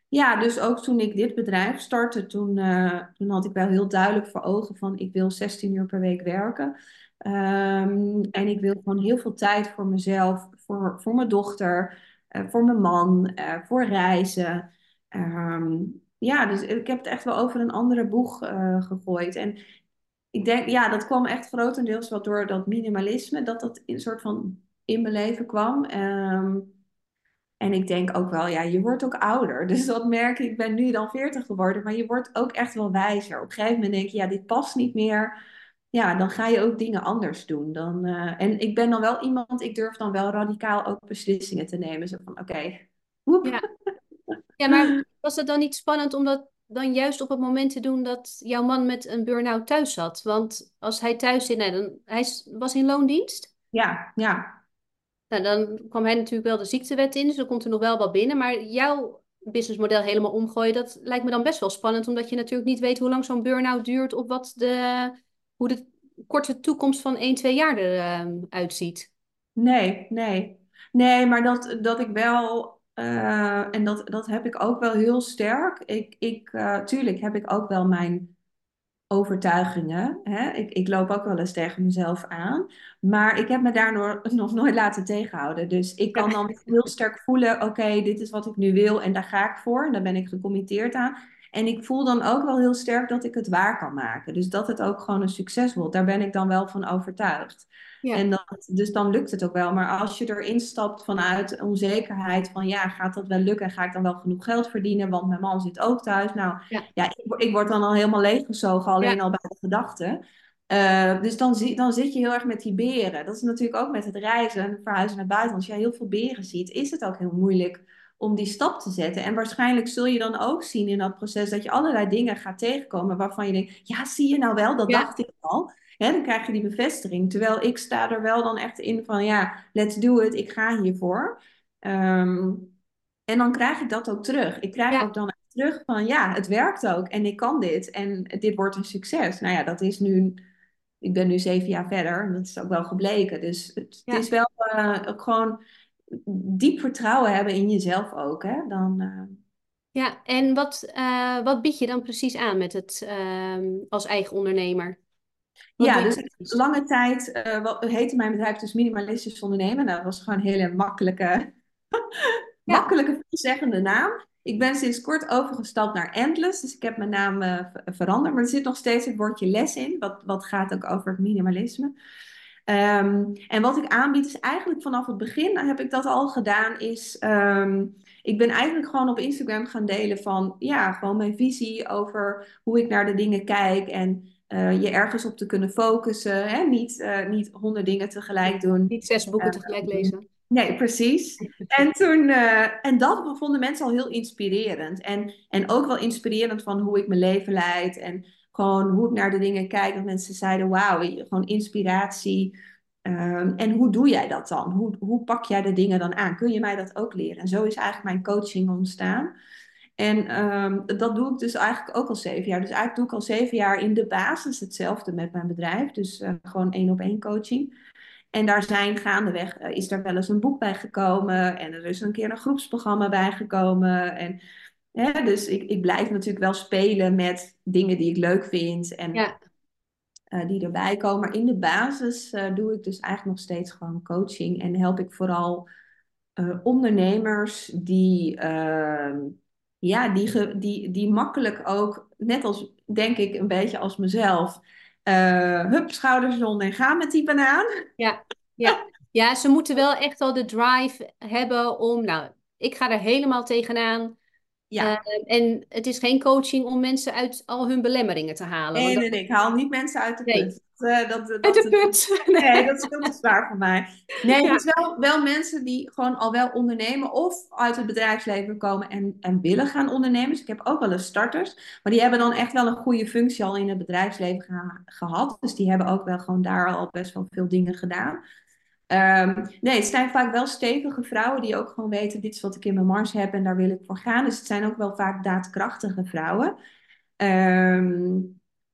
[SPEAKER 2] ja, dus ook toen ik dit bedrijf startte, toen, eh, toen had ik wel heel duidelijk voor ogen van ik wil 16 uur per week werken. Ehm, en ik wil gewoon heel veel tijd voor mezelf, voor, voor mijn dochter, eh, voor mijn man, eh, voor reizen. Ehm, ja, dus ik heb het echt wel over een andere boeg eh, gegooid. En ik denk, ja, dat kwam echt grotendeels wat door dat minimalisme, dat dat in soort van in mijn leven kwam. Ehm, en ik denk ook wel, ja, je wordt ook ouder. [laughs] Dus dat merk ik, ik ben nu dan 40 geworden, maar je wordt ook echt wel wijzer. Op een gegeven moment denk je, ja, dit past niet meer. Ja, dan ga je ook dingen anders doen. Dan, eh, en ik ben dan wel iemand, ik durf dan wel radicaal ook beslissingen te nemen. Zo van, oké, woep.
[SPEAKER 1] Ja. [laughs] Ja, maar was het dan niet spannend om dat dan juist op het moment te doen dat jouw man met een burn-out thuis zat? Want als hij thuis zit, nee, dan, hij was in loondienst.
[SPEAKER 2] Ja, ja.
[SPEAKER 1] Nou, dan kwam hij natuurlijk wel de ziektewet in, dus dan komt er nog wel wat binnen. Maar jouw businessmodel helemaal omgooien, dat lijkt me dan best wel spannend, omdat je natuurlijk niet weet hoe lang zo'n burn-out duurt of wat de, hoe de korte toekomst van 1, 2 jaar eruit uitziet.
[SPEAKER 2] Nee, nee. Nee, maar dat, dat ik wel, eh, en dat, dat heb ik ook wel heel sterk. Ik, ik, eh, tuurlijk heb ik ook wel mijn overtuigingen. Hè? Ik, ik loop ook wel eens tegen mezelf aan. Maar ik heb me daar nog, nog nooit laten tegenhouden. Dus ik kan dan heel sterk voelen: oké, dit is wat ik nu wil en daar ga ik voor. En daar ben ik gecommitteerd aan. En ik voel dan ook wel heel sterk dat ik het waar kan maken. Dus dat het ook gewoon een succes wordt. Daar ben ik dan wel van overtuigd.
[SPEAKER 1] Ja,
[SPEAKER 2] En dat, dus dan lukt het ook wel. Maar als je erin stapt vanuit onzekerheid van ja, gaat dat wel lukken? Ga ik dan wel genoeg geld verdienen? Want mijn man zit ook thuis. Nou
[SPEAKER 1] ja,
[SPEAKER 2] ja, ik, word- ik word dan al helemaal leeggezogen, alleen
[SPEAKER 1] ja,
[SPEAKER 2] al bij de gedachte. Eh, dus dan, zie, dan zit je heel erg met die beren. Dat is natuurlijk ook met het reizen en verhuizen naar buiten. Als je heel veel beren ziet, is het ook heel moeilijk om die stap te zetten. En waarschijnlijk zul je dan ook zien in dat proces dat je allerlei dingen gaat tegenkomen waarvan je denkt, ja, zie je nou wel, dat
[SPEAKER 1] ja,
[SPEAKER 2] dacht ik al. Hè, dan krijg je die bevestiging. Terwijl ik sta er wel dan echt in van, ja, let's do it, ik ga hiervoor. Ehm, en dan krijg ik dat ook terug. Ik krijg
[SPEAKER 1] ja,
[SPEAKER 2] ook dan terug van ja, het werkt ook en ik kan dit en dit wordt een succes. Nou ja, dat is nu, ik ben nu zeven jaar verder en dat is ook wel gebleken. Dus het, het is wel eh, ook gewoon diep vertrouwen hebben in jezelf ook. Hè? Dan, eh,
[SPEAKER 1] Ja, en wat, eh, wat bied je dan precies aan met het ehm, als eigen ondernemer? Wat
[SPEAKER 2] ja, dus lange tijd eh, wat, heette mijn bedrijf dus minimalistisch ondernemen. Nou, dat was gewoon een hele makkelijke [laughs]
[SPEAKER 1] Ja,
[SPEAKER 2] makkelijke zeggende naam. Ik ben sinds kort overgestapt naar Endless, dus ik heb mijn naam ver- veranderd. Maar er zit nog steeds het woordje les in, wat, wat gaat ook over het minimalisme. Ehm, en wat ik aanbied is eigenlijk vanaf het begin, heb ik dat al gedaan, is ehm, ik ben eigenlijk gewoon op Instagram gaan delen van, ja, gewoon mijn visie over hoe ik naar de dingen kijk en eh, je ergens op te kunnen focussen. Hè? Niet, eh, niet honderd dingen tegelijk doen.
[SPEAKER 1] niet zes boeken tegelijk
[SPEAKER 2] Ehm,
[SPEAKER 1] lezen.
[SPEAKER 2] Nee, precies. En toen, eh, en dat vonden mensen al heel inspirerend. En, en ook wel inspirerend van hoe ik mijn leven leid. En gewoon hoe ik naar de dingen kijk. Dat mensen zeiden, wauw, gewoon inspiratie. Ehm, en hoe doe jij dat dan? Hoe, hoe pak jij de dingen dan aan? Kun je mij dat ook leren? En zo is eigenlijk mijn coaching ontstaan. En ehm, dat doe ik dus eigenlijk ook al zeven jaar. Dus eigenlijk doe ik al zeven jaar in de basis hetzelfde met mijn bedrijf. Dus eh, gewoon één op één coaching. En daar zijn gaandeweg, eh, is er wel eens een boek bij gekomen. En er is een keer een groepsprogramma bij gekomen. En, hè, dus ik, ik blijf natuurlijk wel spelen met dingen die ik leuk vind. En
[SPEAKER 1] Ja,
[SPEAKER 2] eh, die erbij komen. Maar in de basis eh, doe ik dus eigenlijk nog steeds gewoon coaching. En help ik vooral eh, ondernemers die, ehm, ja, die, ge- die, die makkelijk ook, net als denk ik een beetje als mezelf, hup, schouders eronder en gaan met die banaan.
[SPEAKER 1] Ja, ja. Ja, ze moeten wel echt al de drive hebben om, nou, ik ga er helemaal tegenaan.
[SPEAKER 2] Ja,
[SPEAKER 1] Eh, en het is geen coaching om mensen uit al hun belemmeringen te halen.
[SPEAKER 2] Nee, nee, nee, ik haal niet mensen uit de
[SPEAKER 1] nee,
[SPEAKER 2] put. Dat, eh, dat, dat,
[SPEAKER 1] uit de
[SPEAKER 2] dat-
[SPEAKER 1] put. [laughs]
[SPEAKER 2] nee, dat is veel te zwaar voor mij. Nee,
[SPEAKER 1] Ja.
[SPEAKER 2] het is wel, wel mensen die gewoon al wel ondernemen of uit het bedrijfsleven komen en, en willen gaan ondernemen. Dus ik heb ook wel eens starters, maar die hebben dan echt wel een goede functie al in het bedrijfsleven geha- gehad. Dus die hebben ook wel gewoon daar al best wel veel dingen gedaan. Ehm, nee, het zijn vaak wel stevige vrouwen die ook gewoon weten, dit is wat ik in mijn mars heb en daar wil ik voor gaan. Dus het zijn ook wel vaak daadkrachtige vrouwen. Ehm,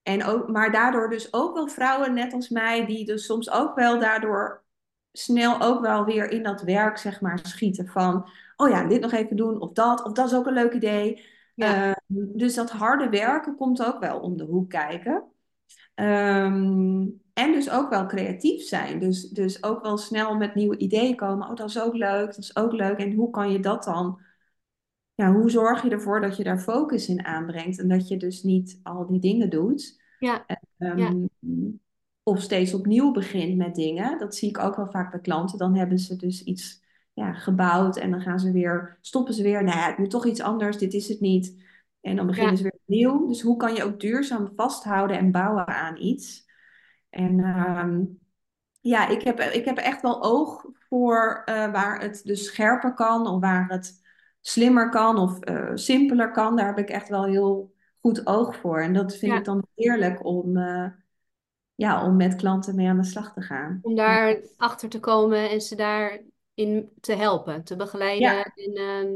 [SPEAKER 2] en ook, maar daardoor dus ook wel vrouwen net als mij, die dus soms ook wel daardoor snel ook wel weer in dat werk, zeg maar, schieten van, oh ja, dit nog even doen, of dat, of dat is ook een leuk idee.
[SPEAKER 1] Ja,
[SPEAKER 2] Ehm, dus dat harde werken komt ook wel om de hoek kijken. Ehm, en dus ook wel creatief zijn. Dus, dus ook wel snel met nieuwe ideeën komen. Oh, dat is ook leuk, dat is ook leuk. En hoe kan je dat dan? Ja, hoe zorg je ervoor dat je daar focus in aanbrengt en dat je dus niet al die dingen doet?
[SPEAKER 1] ja, ja,
[SPEAKER 2] Ehm, of steeds opnieuw begint met dingen. Dat zie ik ook wel vaak bij klanten. Dan hebben ze dus iets ja, gebouwd en dan gaan ze weer, stoppen ze weer. Nou ja, het moet toch iets anders, dit is het niet. En dan beginnen
[SPEAKER 1] ja,
[SPEAKER 2] ze weer opnieuw. Dus hoe kan je ook duurzaam vasthouden en bouwen aan iets? En ehm, ja, ik heb, ik heb echt wel oog voor eh, waar het dus scherper kan of waar het slimmer kan of eh, simpeler kan. Daar heb ik echt wel heel goed oog voor. En dat vind ik dan heerlijk om, eh, ja, om met klanten mee aan de slag te gaan.
[SPEAKER 1] Om
[SPEAKER 2] Ja,
[SPEAKER 1] daar achter te komen en ze daarin te helpen, te begeleiden
[SPEAKER 2] ja,
[SPEAKER 1] en ehm,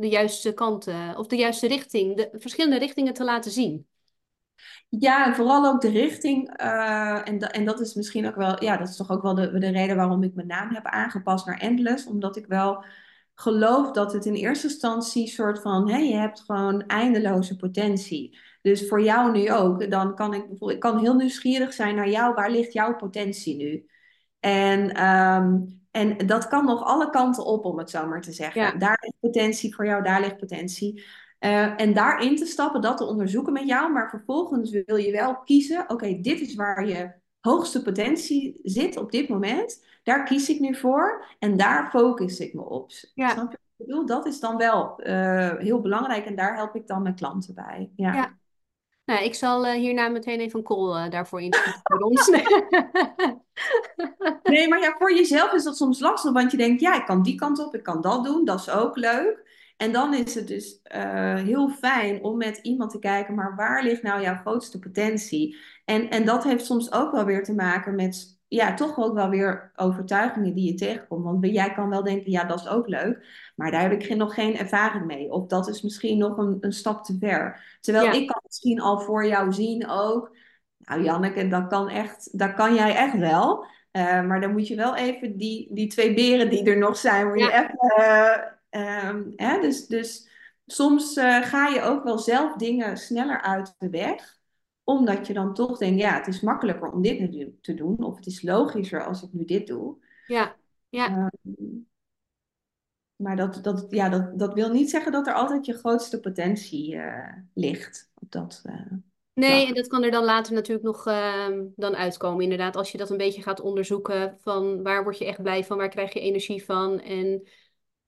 [SPEAKER 1] de juiste kanten of de juiste richting, de verschillende richtingen te laten zien.
[SPEAKER 2] ja, vooral ook de richting. eh, en, en dat is misschien ook wel, ja, dat is toch ook wel de, de reden waarom ik mijn naam heb aangepast naar Endless. Omdat ik wel geloof dat het in eerste instantie soort van, hè, je hebt gewoon eindeloze potentie. Dus voor jou nu ook, dan kan ik bijvoorbeeld, ik kan heel nieuwsgierig zijn naar jou, waar ligt jouw potentie nu? En, ehm, en dat kan nog alle kanten op, om het zo maar te zeggen.
[SPEAKER 1] Ja,
[SPEAKER 2] Daar ligt potentie voor jou, daar ligt potentie. Eh, en daarin te stappen, dat te onderzoeken met jou, maar vervolgens wil je wel kiezen, oké, dit is waar je hoogste potentie zit op dit moment. Daar kies ik nu voor en daar focus ik me op.
[SPEAKER 1] ja,
[SPEAKER 2] Snap je ik bedoel? Dat is dan wel eh, heel belangrijk en daar help ik dan mijn klanten bij. Ja.
[SPEAKER 1] ja. Nou, ik zal eh, hierna meteen even een call eh, daarvoor voor ons. [laughs]
[SPEAKER 2] Nee, maar ja, voor jezelf is dat soms lastig, want je denkt, ja, ik kan die kant op, ik kan dat doen, dat is ook leuk. En dan is het dus eh, heel fijn om met iemand te kijken, maar waar ligt nou jouw grootste potentie? En, en dat heeft soms ook wel weer te maken met, ja, toch ook wel weer overtuigingen die je tegenkomt. Want jij kan wel denken, ja, dat is ook leuk, maar daar heb ik nog geen ervaring mee. Of dat is misschien nog een, een stap te ver. Terwijl
[SPEAKER 1] Ja,
[SPEAKER 2] ik kan misschien al voor jou zien ook, nou Janneke, dat kan echt, dat kan jij echt wel. Uh, maar dan moet je wel even die, die twee beren die er nog zijn, moet je
[SPEAKER 1] ja,
[SPEAKER 2] even. Uh, um, hè? Dus, dus soms uh, ga je ook wel zelf dingen sneller uit de weg, omdat je dan toch denkt: ja, het is makkelijker om dit nu te doen, of het is logischer als ik nu dit doe.
[SPEAKER 1] ja, ja.
[SPEAKER 2] Um, maar dat, dat, ja, dat, dat wil niet zeggen dat er altijd je grootste potentie uh, ligt op dat. uh,
[SPEAKER 1] Nee, en dat kan er dan later natuurlijk nog uh, dan uitkomen. Inderdaad, als je dat een beetje gaat onderzoeken van waar word je echt blij van, waar krijg je energie van. En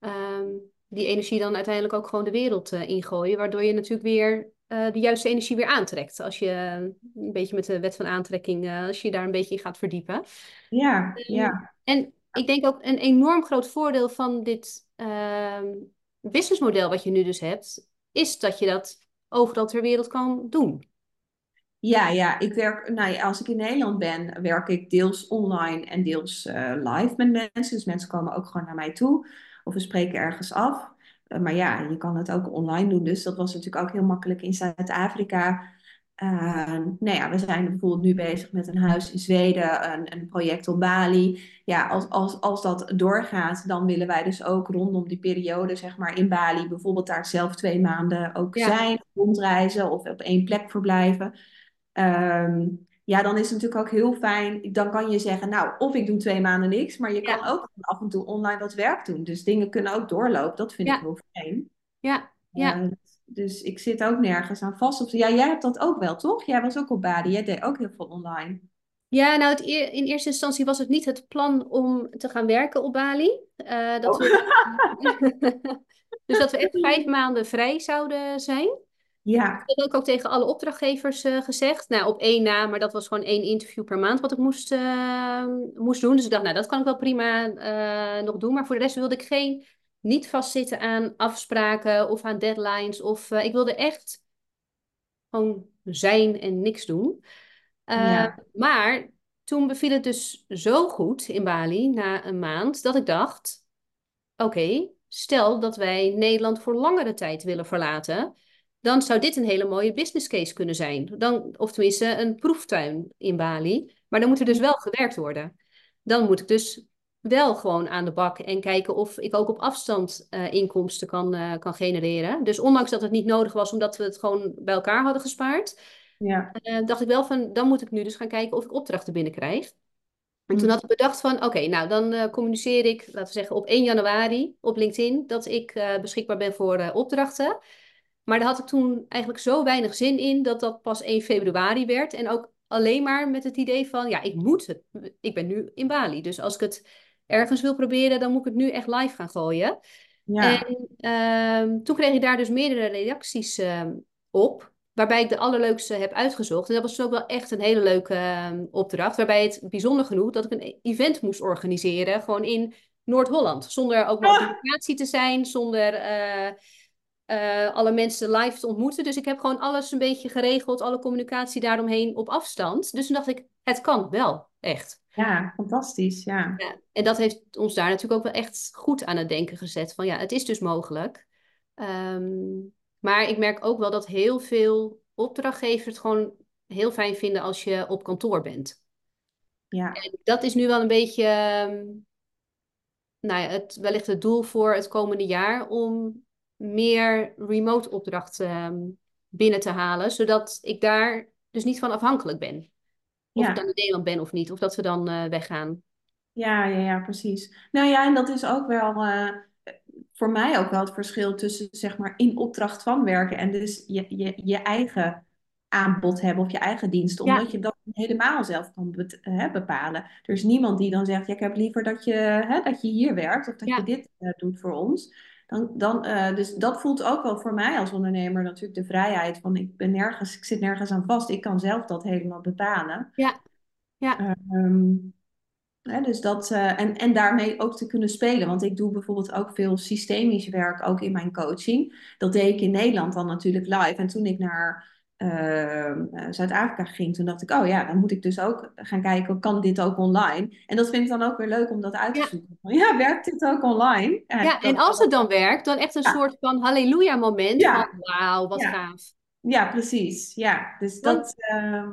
[SPEAKER 1] um, die energie dan uiteindelijk ook gewoon de wereld uh, ingooien. Waardoor je natuurlijk weer de juiste energie weer aantrekt. Als je een beetje met de wet van aantrekking, als je daar een beetje in gaat verdiepen.
[SPEAKER 2] Ja, ja.
[SPEAKER 1] En ik denk ook een enorm groot voordeel van dit businessmodel wat je nu dus hebt, is dat je dat overal ter wereld kan doen.
[SPEAKER 2] Ja, ja, ik werk, nou als ik in Nederland ben, werk ik deels online en deels uh, live met mensen. Dus mensen komen ook gewoon naar mij toe of we spreken ergens af. Uh, maar ja, je kan het ook online doen. Dus dat was natuurlijk ook heel makkelijk in Zuid-Afrika. Uh, nou ja, we zijn bijvoorbeeld nu bezig met een huis in Zweden, een, een project op Bali. Ja, als, als, als dat doorgaat, dan willen wij dus ook rondom die periode, zeg maar in Bali, bijvoorbeeld daar zelf twee maanden ook
[SPEAKER 1] Ja.
[SPEAKER 2] zijn, rondreizen of op één plek verblijven. Um, ja, dan is het natuurlijk ook heel fijn. Dan kan je zeggen, nou, of ik doe twee maanden niks, maar je kan ook af en toe online wat werk doen. Dus dingen kunnen ook doorlopen. Dat vind
[SPEAKER 1] Ja.
[SPEAKER 2] ik heel fijn.
[SPEAKER 1] Ja, ja.
[SPEAKER 2] Uh, dus ik zit ook nergens aan vast. Of, ja, jij hebt dat ook wel, toch? Jij was ook op Bali. Jij deed ook heel veel online.
[SPEAKER 1] Ja, nou, het, in eerste instantie was het niet het plan om te gaan werken op Bali. Uh, dat
[SPEAKER 2] oh.
[SPEAKER 1] we, [laughs] dus dat we echt vijf maanden vrij zouden zijn.
[SPEAKER 2] Ja.
[SPEAKER 1] Dat heb ik ook tegen alle opdrachtgevers uh, gezegd. Nou, op één na, maar dat was gewoon één interview per maand wat ik moest, uh, moest doen. Dus ik dacht, nou, dat kan ik wel prima nog doen. Maar voor de rest wilde ik geen, niet vastzitten aan afspraken of aan deadlines. Of ik wilde echt gewoon zijn en niks doen.
[SPEAKER 2] Ja.
[SPEAKER 1] Maar toen beviel het dus zo goed in Bali na een maand dat ik dacht: oké, stel dat wij Nederland voor langere tijd willen verlaten, dan zou dit een hele mooie business case kunnen zijn. Dan, of tenminste een proeftuin in Bali. Maar dan moet er dus wel gewerkt worden. Dan moet ik dus wel gewoon aan de bak en kijken of ik ook op afstand uh, inkomsten kan, uh, kan genereren. Dus ondanks dat het niet nodig was, omdat we het gewoon bij elkaar hadden gespaard,
[SPEAKER 2] ja.
[SPEAKER 1] uh, dacht ik wel van, dan moet ik nu dus gaan kijken of ik opdrachten binnenkrijg. En toen
[SPEAKER 2] Mm.
[SPEAKER 1] had ik bedacht van, oké, nou dan communiceer ik, laten we zeggen, op 1 januari op LinkedIn dat ik beschikbaar ben voor opdrachten. Maar daar had ik toen eigenlijk zo weinig zin in dat dat pas 1 februari werd. En ook alleen maar met het idee van, ja, ik moet het. Ik ben nu in Bali. Dus als ik het ergens wil proberen, dan moet ik het nu echt live gaan gooien.
[SPEAKER 2] Ja.
[SPEAKER 1] En ehm, toen kreeg ik daar dus meerdere reacties ehm, op. Waarbij ik de allerleukste heb uitgezocht. En dat was ook wel echt een hele leuke uh, opdracht. Waarbij het bijzonder genoeg dat ik een event moest organiseren. Gewoon in Noord-Holland. Zonder ook maar op locatie te zijn. Zonder uh, uh, alle mensen live te ontmoeten. Dus ik heb gewoon alles een beetje geregeld. Alle communicatie daaromheen op afstand. Dus toen dacht ik, het kan wel. Echt.
[SPEAKER 2] Ja, fantastisch. Ja.
[SPEAKER 1] ja. En dat heeft ons daar natuurlijk ook wel echt goed aan het denken gezet. Van ja, het is dus mogelijk. Um, maar ik merk ook wel dat heel veel opdrachtgevers het gewoon heel fijn vinden als je op kantoor bent.
[SPEAKER 2] Ja.
[SPEAKER 1] En dat is nu wel een beetje, nou ja, het, wellicht het doel voor het komende jaar om meer remote opdrachten binnen te halen, zodat ik daar dus niet van afhankelijk ben. Of
[SPEAKER 2] Ja.
[SPEAKER 1] ik dan in Nederland ben of niet, of dat we dan uh, weggaan.
[SPEAKER 2] Ja, ja, ja, precies. Nou ja, en dat is ook wel uh, voor mij ook wel het verschil tussen zeg maar in opdracht van werken en dus je, je, je eigen aanbod hebben of je eigen dienst, omdat
[SPEAKER 1] Ja.
[SPEAKER 2] je dat helemaal zelf kan be hè, bepalen. Er is niemand die dan zegt, ja, ik heb liever dat je, hè, dat je hier werkt of dat
[SPEAKER 1] Ja.
[SPEAKER 2] je dit uh, doet voor ons. Dan, dan, uh, dus dat voelt ook wel voor mij als ondernemer natuurlijk de vrijheid van ik ben nergens, ik zit nergens aan vast, ik kan zelf dat helemaal bepalen.
[SPEAKER 1] Ja, ja.
[SPEAKER 2] Um, Hè, dus dat, uh, en, en daarmee ook te kunnen spelen. Want ik doe bijvoorbeeld ook veel systemisch werk, ook in mijn coaching. Dat deed ik in Nederland dan natuurlijk live. En toen ik naar uh, Zuid-Afrika ging, toen dacht ik, oh ja, dan moet ik dus ook gaan kijken, kan dit ook online? En dat vind ik dan ook weer leuk om dat uit te
[SPEAKER 1] Ja.
[SPEAKER 2] zoeken. Ja, werkt dit ook online?
[SPEAKER 1] Ja, en als het dan werkt, dan echt een
[SPEAKER 2] Ja.
[SPEAKER 1] soort van halleluja moment
[SPEAKER 2] Ja.
[SPEAKER 1] van wauw, wat gaaf.
[SPEAKER 2] Ja, precies. Ja, dus
[SPEAKER 1] Want-
[SPEAKER 2] dat... uh,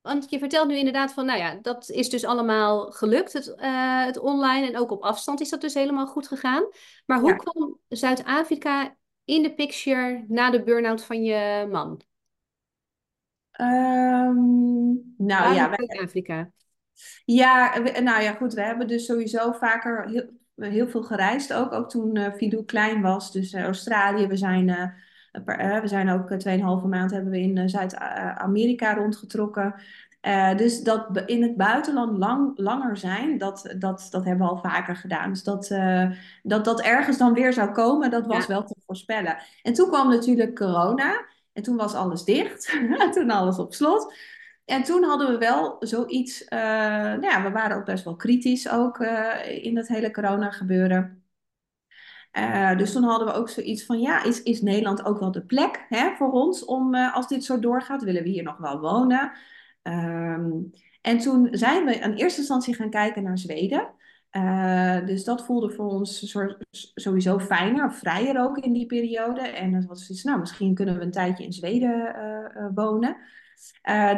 [SPEAKER 1] Want je vertelt nu inderdaad van, nou ja, dat is dus allemaal gelukt, het, eh, het online en ook op afstand is dat dus helemaal goed gegaan. Maar hoe kwam Zuid-Afrika in de picture na de burn-out van je man?
[SPEAKER 2] Ehm, nou
[SPEAKER 1] Waarom
[SPEAKER 2] ja, wij-
[SPEAKER 1] Zuid-Afrika?
[SPEAKER 2] Ja, we- nou ja, goed. We hebben dus sowieso vaker heel, heel veel gereisd ook. Ook toen Fidou klein was. Dus eh, Australië. We zijn, eh, een paar- we zijn ook eh, 2,5 maand hebben we in Zuid-Amerika rondgetrokken. Dus dat in het buitenland lang, langer zijn, dat, dat, dat hebben we al vaker gedaan. Dus dat, dat dat ergens dan weer zou komen, dat was
[SPEAKER 1] Ja.
[SPEAKER 2] wel te voorspellen. En toen kwam natuurlijk corona. En toen was alles dicht. [laughs] toen alles op slot. En toen hadden we wel zoiets, eh, nou ja, we waren ook best wel kritisch ook eh, in het hele corona gebeuren. Eh, dus toen hadden we ook zoiets van, ja, is, is Nederland ook wel de plek hè, voor ons om, als dit zo doorgaat, willen we hier nog wel wonen? Ehm, en toen zijn we in eerste instantie gaan kijken naar Zweden. Eh, dus dat voelde voor ons sowieso fijner, vrijer ook in die periode. En dat was iets, nou, misschien kunnen we een tijdje in Zweden eh, eh, wonen.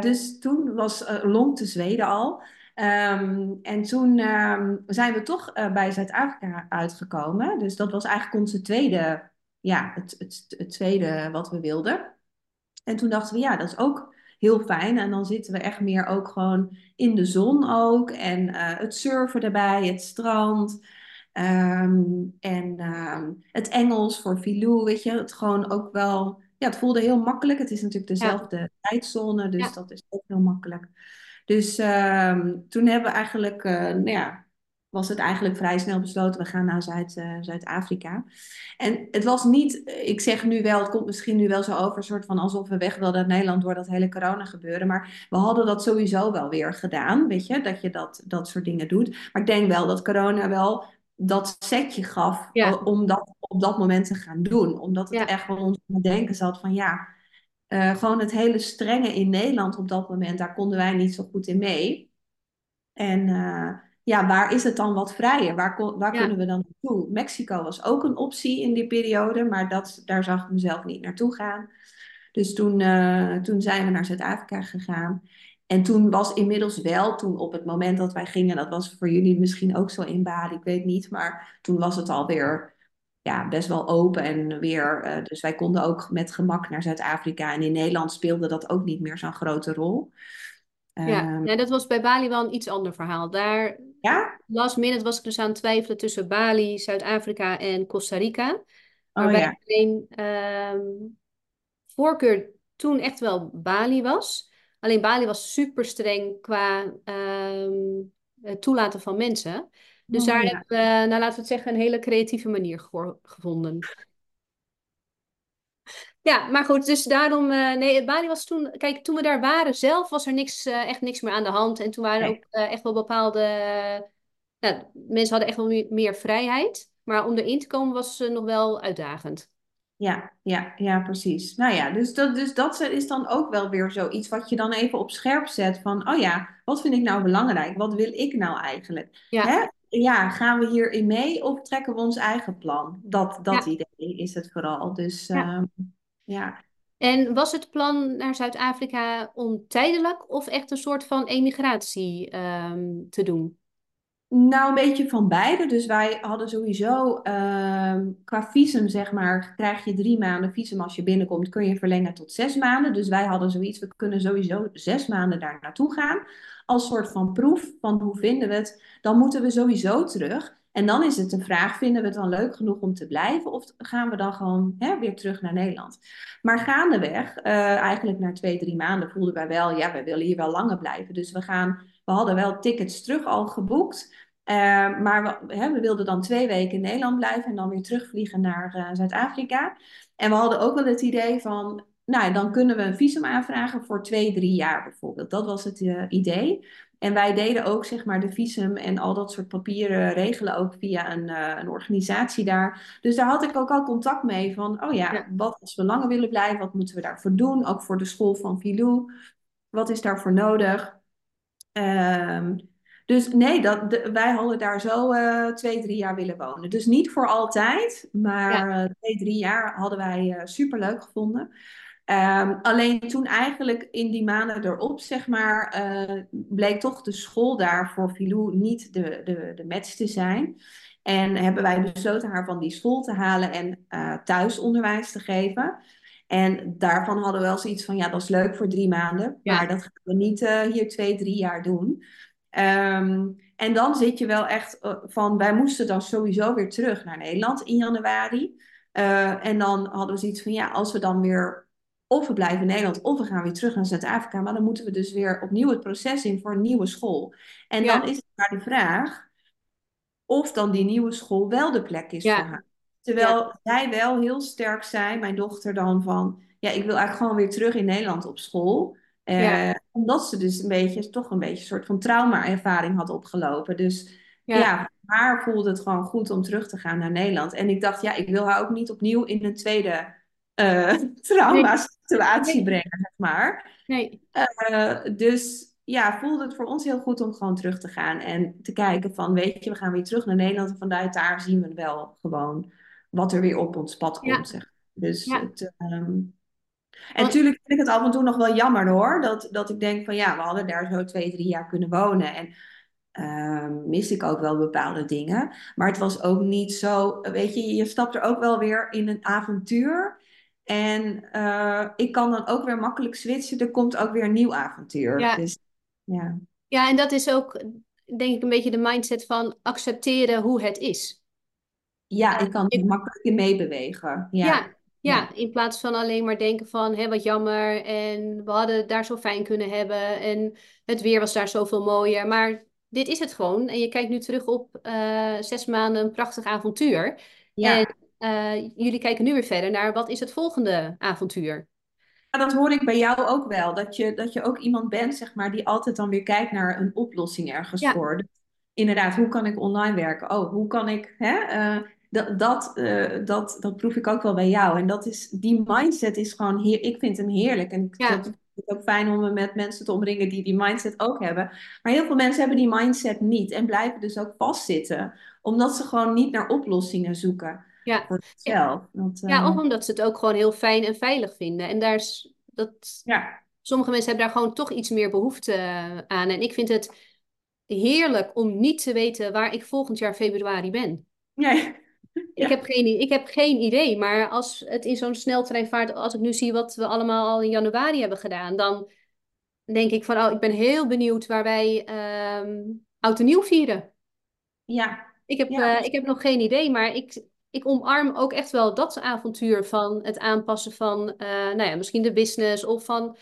[SPEAKER 2] Dus toen was uh, lonkte Zweden al. Um, en toen um, zijn we toch bij Zuid-Afrika uitgekomen. Dus dat was eigenlijk onze tweede, ja, het, het, het, tweede wat we wilden. En toen dachten we, ja, dat is ook heel fijn. En dan zitten we echt meer ook gewoon in de zon ook. En uh, het surfen erbij, het strand. Ehm, en ehm, het Engels voor Filou, weet je, het gewoon ook wel, ja, het voelde heel makkelijk. Het is natuurlijk
[SPEAKER 1] Ja,
[SPEAKER 2] dezelfde tijdzone, dus
[SPEAKER 1] ja,
[SPEAKER 2] dat is ook heel makkelijk. Dus ehm, toen hebben we eigenlijk, eh, nou ja, was het eigenlijk vrij snel besloten, we gaan naar Zuid, eh, Zuid-Afrika. En het was niet, ik zeg nu wel, het komt misschien nu wel zo over, een soort van alsof we weg wilden uit Nederland door dat hele corona gebeuren. Maar we hadden dat sowieso wel weer gedaan, weet je, dat je dat, dat soort dingen doet. Maar ik denk wel dat corona wel dat setje gaf
[SPEAKER 1] ja,
[SPEAKER 2] eh, om dat op dat moment te gaan doen. Omdat het
[SPEAKER 1] ja,
[SPEAKER 2] echt wel ons denken zat van ja, eh, gewoon het hele strenge in Nederland op dat moment, daar konden wij niet zo goed in mee. En eh, ja, waar is het dan wat vrijer? Waar, ko- waar
[SPEAKER 1] ja,
[SPEAKER 2] kunnen we dan naartoe? Mexico was ook een optie in die periode, maar dat, daar zag ik mezelf niet naartoe gaan. Dus toen, eh, toen zijn we naar Zuid-Afrika gegaan. En toen was inmiddels wel, toen op het moment dat wij gingen, dat was voor jullie misschien ook zo in Bali, ik weet niet, maar toen was het alweer ja, best wel open en weer, eh, dus wij konden ook met gemak naar Zuid-Afrika. En in Nederland speelde dat ook niet meer zo'n grote rol.
[SPEAKER 1] ja.
[SPEAKER 2] Ehm,
[SPEAKER 1] Ja, dat was bij Bali wel een iets ander verhaal. Daar,
[SPEAKER 2] ja?
[SPEAKER 1] last minute was ik dus aan het twijfelen tussen Bali, Zuid-Afrika en Costa Rica.
[SPEAKER 2] Oh
[SPEAKER 1] Waarbij
[SPEAKER 2] ja.
[SPEAKER 1] mijn ehm, voorkeur toen echt wel Bali was. Alleen Bali was super streng qua ehm, het toelaten van mensen. Dus
[SPEAKER 2] Oh
[SPEAKER 1] daar heb
[SPEAKER 2] ja.
[SPEAKER 1] ik, eh, nou laten we het zeggen, een hele creatieve manier gevonden. Ja, maar goed, dus daarom, eh, nee, Bali was toen, kijk, toen we daar waren zelf, was er niks, eh, echt niks meer aan de hand. En toen waren
[SPEAKER 2] Nee.
[SPEAKER 1] ook eh, echt wel bepaalde, nou, mensen hadden echt wel meer, vrijheid. Maar om erin te komen was nog wel uitdagend.
[SPEAKER 2] Ja, ja, ja, precies. Nou ja, dus dat, dus dat is dan ook wel weer zoiets wat je dan even op scherp zet van, oh ja, wat vind ik nou belangrijk? Wat wil ik nou eigenlijk?
[SPEAKER 1] Ja,
[SPEAKER 2] Hè? Ja, gaan we hierin mee of trekken we ons eigen plan? Dat, dat
[SPEAKER 1] ja,
[SPEAKER 2] idee is het vooral. Dus
[SPEAKER 1] ja.
[SPEAKER 2] ehm, ja.
[SPEAKER 1] En was het plan naar Zuid-Afrika om tijdelijk of echt een soort van emigratie ehm, te doen?
[SPEAKER 2] Nou, een beetje van beide. Dus wij hadden sowieso ehm, qua visum, zeg maar, krijg je drie maanden visum als je binnenkomt, kun je verlengen tot zes maanden. Dus wij hadden zoiets, we kunnen sowieso zes maanden daar naartoe gaan. Als soort van proef van hoe vinden we het. Dan moeten we sowieso terug. En dan is het de vraag, vinden we het dan leuk genoeg om te blijven? Of gaan we dan gewoon hè, weer terug naar Nederland? Maar gaandeweg, eh, eigenlijk na twee, drie maanden, voelden wij wel, ja, wij willen hier wel langer blijven. Dus we gaan, we hadden wel tickets terug al geboekt. Uh, maar we, hè, we, wilden dan twee weken in Nederland blijven en dan weer terugvliegen naar uh, Zuid-Afrika. En we hadden ook wel het idee van, nou, dan kunnen we een visum aanvragen voor twee, drie jaar bijvoorbeeld. Dat was het uh, idee. En wij deden ook, zeg maar, de visum en al dat soort papieren regelen ook via een, een organisatie daar. Dus daar had ik ook al contact mee van, oh ja,
[SPEAKER 1] Ja,
[SPEAKER 2] wat als we langer willen blijven, wat moeten we daarvoor doen? Ook voor de school van Filou. Wat is daarvoor nodig? Um, dus nee, dat, de, wij hadden daar zo uh, twee, drie jaar willen wonen. Dus niet voor altijd, maar
[SPEAKER 1] ja,
[SPEAKER 2] uh, twee, drie jaar hadden wij uh, superleuk gevonden. Um, alleen toen eigenlijk in die maanden erop, zeg maar, bleek toch de school daar voor Filou niet de, de, de match te zijn. En hebben wij besloten haar van die school te halen en thuisonderwijs te geven. En daarvan hadden we wel zoiets van, ja, dat is leuk voor drie maanden,
[SPEAKER 1] ja,
[SPEAKER 2] maar dat gaan we niet uh, hier twee, drie jaar doen. Um, en dan zit je wel echt uh, van, wij moesten dan sowieso weer terug naar Nederland in januari. Uh, en dan hadden we zoiets van, ja, als we dan weer, of we blijven in Nederland, of we gaan weer terug naar Zuid-Afrika, maar dan moeten we dus weer opnieuw het proces in voor een nieuwe school. En
[SPEAKER 1] ja,
[SPEAKER 2] dan is het maar de vraag of dan die nieuwe school wel de plek is voor haar.
[SPEAKER 1] ja,
[SPEAKER 2] Terwijl zij wel heel sterk zei, mijn dochter dan van, ja, ik wil eigenlijk gewoon weer terug in Nederland op school. Uh, omdat ze dus een beetje, toch een beetje een soort van trauma-ervaring had opgelopen. Dus
[SPEAKER 1] ja.
[SPEAKER 2] haar voelde het gewoon goed om terug te gaan naar Nederland. En ik dacht, ja, ik wil haar ook niet opnieuw in een tweede uh, trauma-situatie
[SPEAKER 1] Nee,
[SPEAKER 2] brengen, zeg maar.
[SPEAKER 1] nee,
[SPEAKER 2] Uh, dus ja, voelde het voor ons heel goed om gewoon terug te gaan en te kijken van, weet je, we gaan weer terug naar Nederland en vanuit daar zien we wel gewoon wat er weer op ons pad
[SPEAKER 1] ja,
[SPEAKER 2] komt, zeg. Dus
[SPEAKER 1] ja.
[SPEAKER 2] het, um... en
[SPEAKER 1] Want,
[SPEAKER 2] natuurlijk vind ik het af en toe nog wel jammer hoor, dat, dat ik denk van, ja, we hadden daar zo twee, drie jaar kunnen wonen en um, mis ik ook wel bepaalde dingen. Maar het was ook niet zo, weet je, je stapt er ook wel weer in een avontuur. En uh, ik kan dan ook weer makkelijk switchen. Er komt ook weer een nieuw avontuur.
[SPEAKER 1] ja,
[SPEAKER 2] Dus ja.
[SPEAKER 1] ja, en dat is ook, denk ik, een beetje de mindset van accepteren hoe het is.
[SPEAKER 2] Ja, ik kan er makkelijk in meebewegen. Ja,
[SPEAKER 1] Ja,
[SPEAKER 2] ja,
[SPEAKER 1] in plaats van alleen maar denken van, hé, wat jammer en we hadden het daar zo fijn kunnen hebben en het weer was daar zoveel mooier. Maar dit is het gewoon en je kijkt nu terug op eh, zes maanden een prachtig avontuur.
[SPEAKER 2] Ja.
[SPEAKER 1] eh, jullie kijken nu weer verder naar wat is het volgende avontuur?
[SPEAKER 2] Ja, dat hoor ik bij jou ook wel. Dat je, dat je ook iemand bent, zeg maar, die altijd dan weer kijkt naar een oplossing ergens
[SPEAKER 1] Ja,
[SPEAKER 2] voor. Dus inderdaad, hoe kan ik online werken? Oh, hoe kan ik, hè? eh, dat, dat, eh, dat, dat proef ik ook wel bij jou. En dat is, die mindset is gewoon, heer, ik vind hem heerlijk. En ik- dat
[SPEAKER 1] ja,
[SPEAKER 2] vind ik ook fijn om me met mensen te omringen die die mindset ook hebben. Maar heel veel mensen hebben die mindset niet en blijven dus ook vastzitten. Omdat ze gewoon niet naar oplossingen zoeken
[SPEAKER 1] ja.
[SPEAKER 2] voor
[SPEAKER 1] Ja,
[SPEAKER 2] zichzelf.
[SPEAKER 1] Ja,
[SPEAKER 2] eh,
[SPEAKER 1] of omdat ze het ook gewoon heel fijn en veilig vinden. En daar is, dat,
[SPEAKER 2] ja,
[SPEAKER 1] sommige mensen hebben daar gewoon toch iets meer behoefte eh, aan. En ik vind het heerlijk om niet te weten waar ik volgend jaar februari ben.
[SPEAKER 2] ja, [laughs]
[SPEAKER 1] Ik heb geen, ik heb geen idee, maar als het in zo'n sneltreinvaart, als ik nu zie wat we allemaal al in januari hebben gedaan, dan denk ik van, oh, ik ben heel benieuwd waar wij ehm oud en nieuw vieren.
[SPEAKER 2] Ja,
[SPEAKER 1] Ik heb,
[SPEAKER 2] ja,
[SPEAKER 1] eh, ik heb nog geen idee, maar ik, ik omarm ook echt wel dat avontuur van het aanpassen van, eh, nou ja, misschien de business of van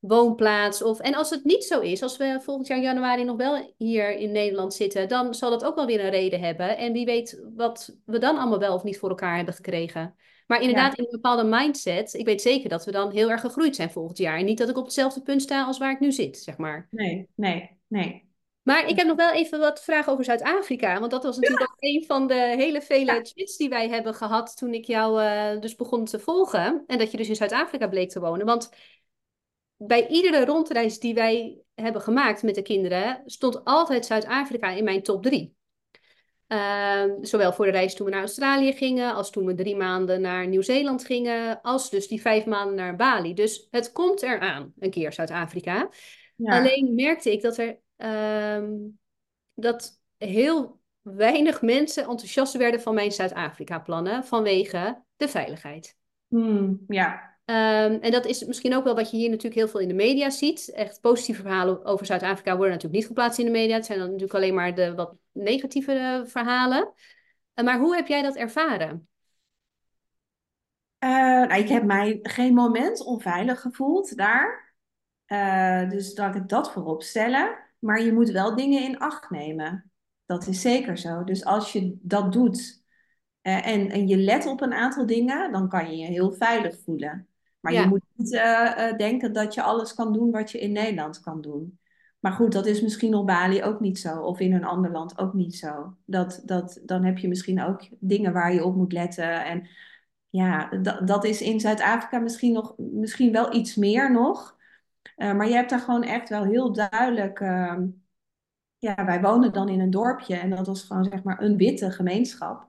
[SPEAKER 1] woonplaats. Of, en als het niet zo is, als we volgend jaar januari nog wel hier in Nederland zitten, dan zal dat ook wel weer een reden hebben. En wie weet wat we dan allemaal wel of niet voor elkaar hebben gekregen. Maar
[SPEAKER 2] ja,
[SPEAKER 1] inderdaad, in een bepaalde mindset, ik weet zeker dat we dan heel erg gegroeid zijn volgend jaar. En niet dat ik op hetzelfde punt sta als waar ik nu zit, zeg maar.
[SPEAKER 2] nee, nee, nee.
[SPEAKER 1] Maar ik heb nog wel even wat vragen over Zuid-Afrika. Want dat was natuurlijk ook een van de hele vele
[SPEAKER 2] Ja,
[SPEAKER 1] chats die wij hebben gehad toen ik jou eh, dus begon te volgen. En dat je dus in Zuid-Afrika bleek te wonen. Want bij iedere rondreis die wij hebben gemaakt met de kinderen, stond altijd Zuid-Afrika in mijn top drie. Ehm, zowel voor de reis toen we naar Australië gingen, als toen we drie maanden naar Nieuw-Zeeland gingen, als dus die vijf maanden naar Bali. Dus het komt eraan, een keer Zuid-Afrika.
[SPEAKER 2] ja.
[SPEAKER 1] Alleen merkte ik dat er ehm, dat heel weinig mensen enthousiast werden van mijn Zuid-Afrika-plannen vanwege de veiligheid.
[SPEAKER 2] Hmm, ja,
[SPEAKER 1] Ehm, en dat is misschien ook wel wat je hier natuurlijk heel veel in de media ziet. Echt positieve verhalen over Zuid-Afrika worden natuurlijk niet geplaatst in de media. Het zijn dan natuurlijk alleen maar de wat negatieve eh, verhalen. Eh, maar hoe heb jij dat ervaren?
[SPEAKER 2] Eh, nou, ik heb mij geen moment onveilig gevoeld daar. Dus laat ik dat voorop stellen. Maar je moet wel dingen in acht nemen. Dat is zeker zo. Dus als je dat doet eh, en, en je let op een aantal dingen, dan kan je je heel veilig voelen. Maar je moet niet eh, eh, denken dat je alles kan doen wat je in Nederland kan doen. Maar goed, dat is misschien op Bali ook niet zo. Of in een ander land ook niet zo. Dat, dat, dan heb je misschien ook dingen waar je op moet letten. En ja, dat, dat is in Zuid-Afrika misschien nog, misschien wel iets meer nog. Eh, maar je hebt daar gewoon echt wel heel duidelijk. ehm, ja, wij wonen dan in een dorpje en dat was gewoon zeg maar een witte gemeenschap.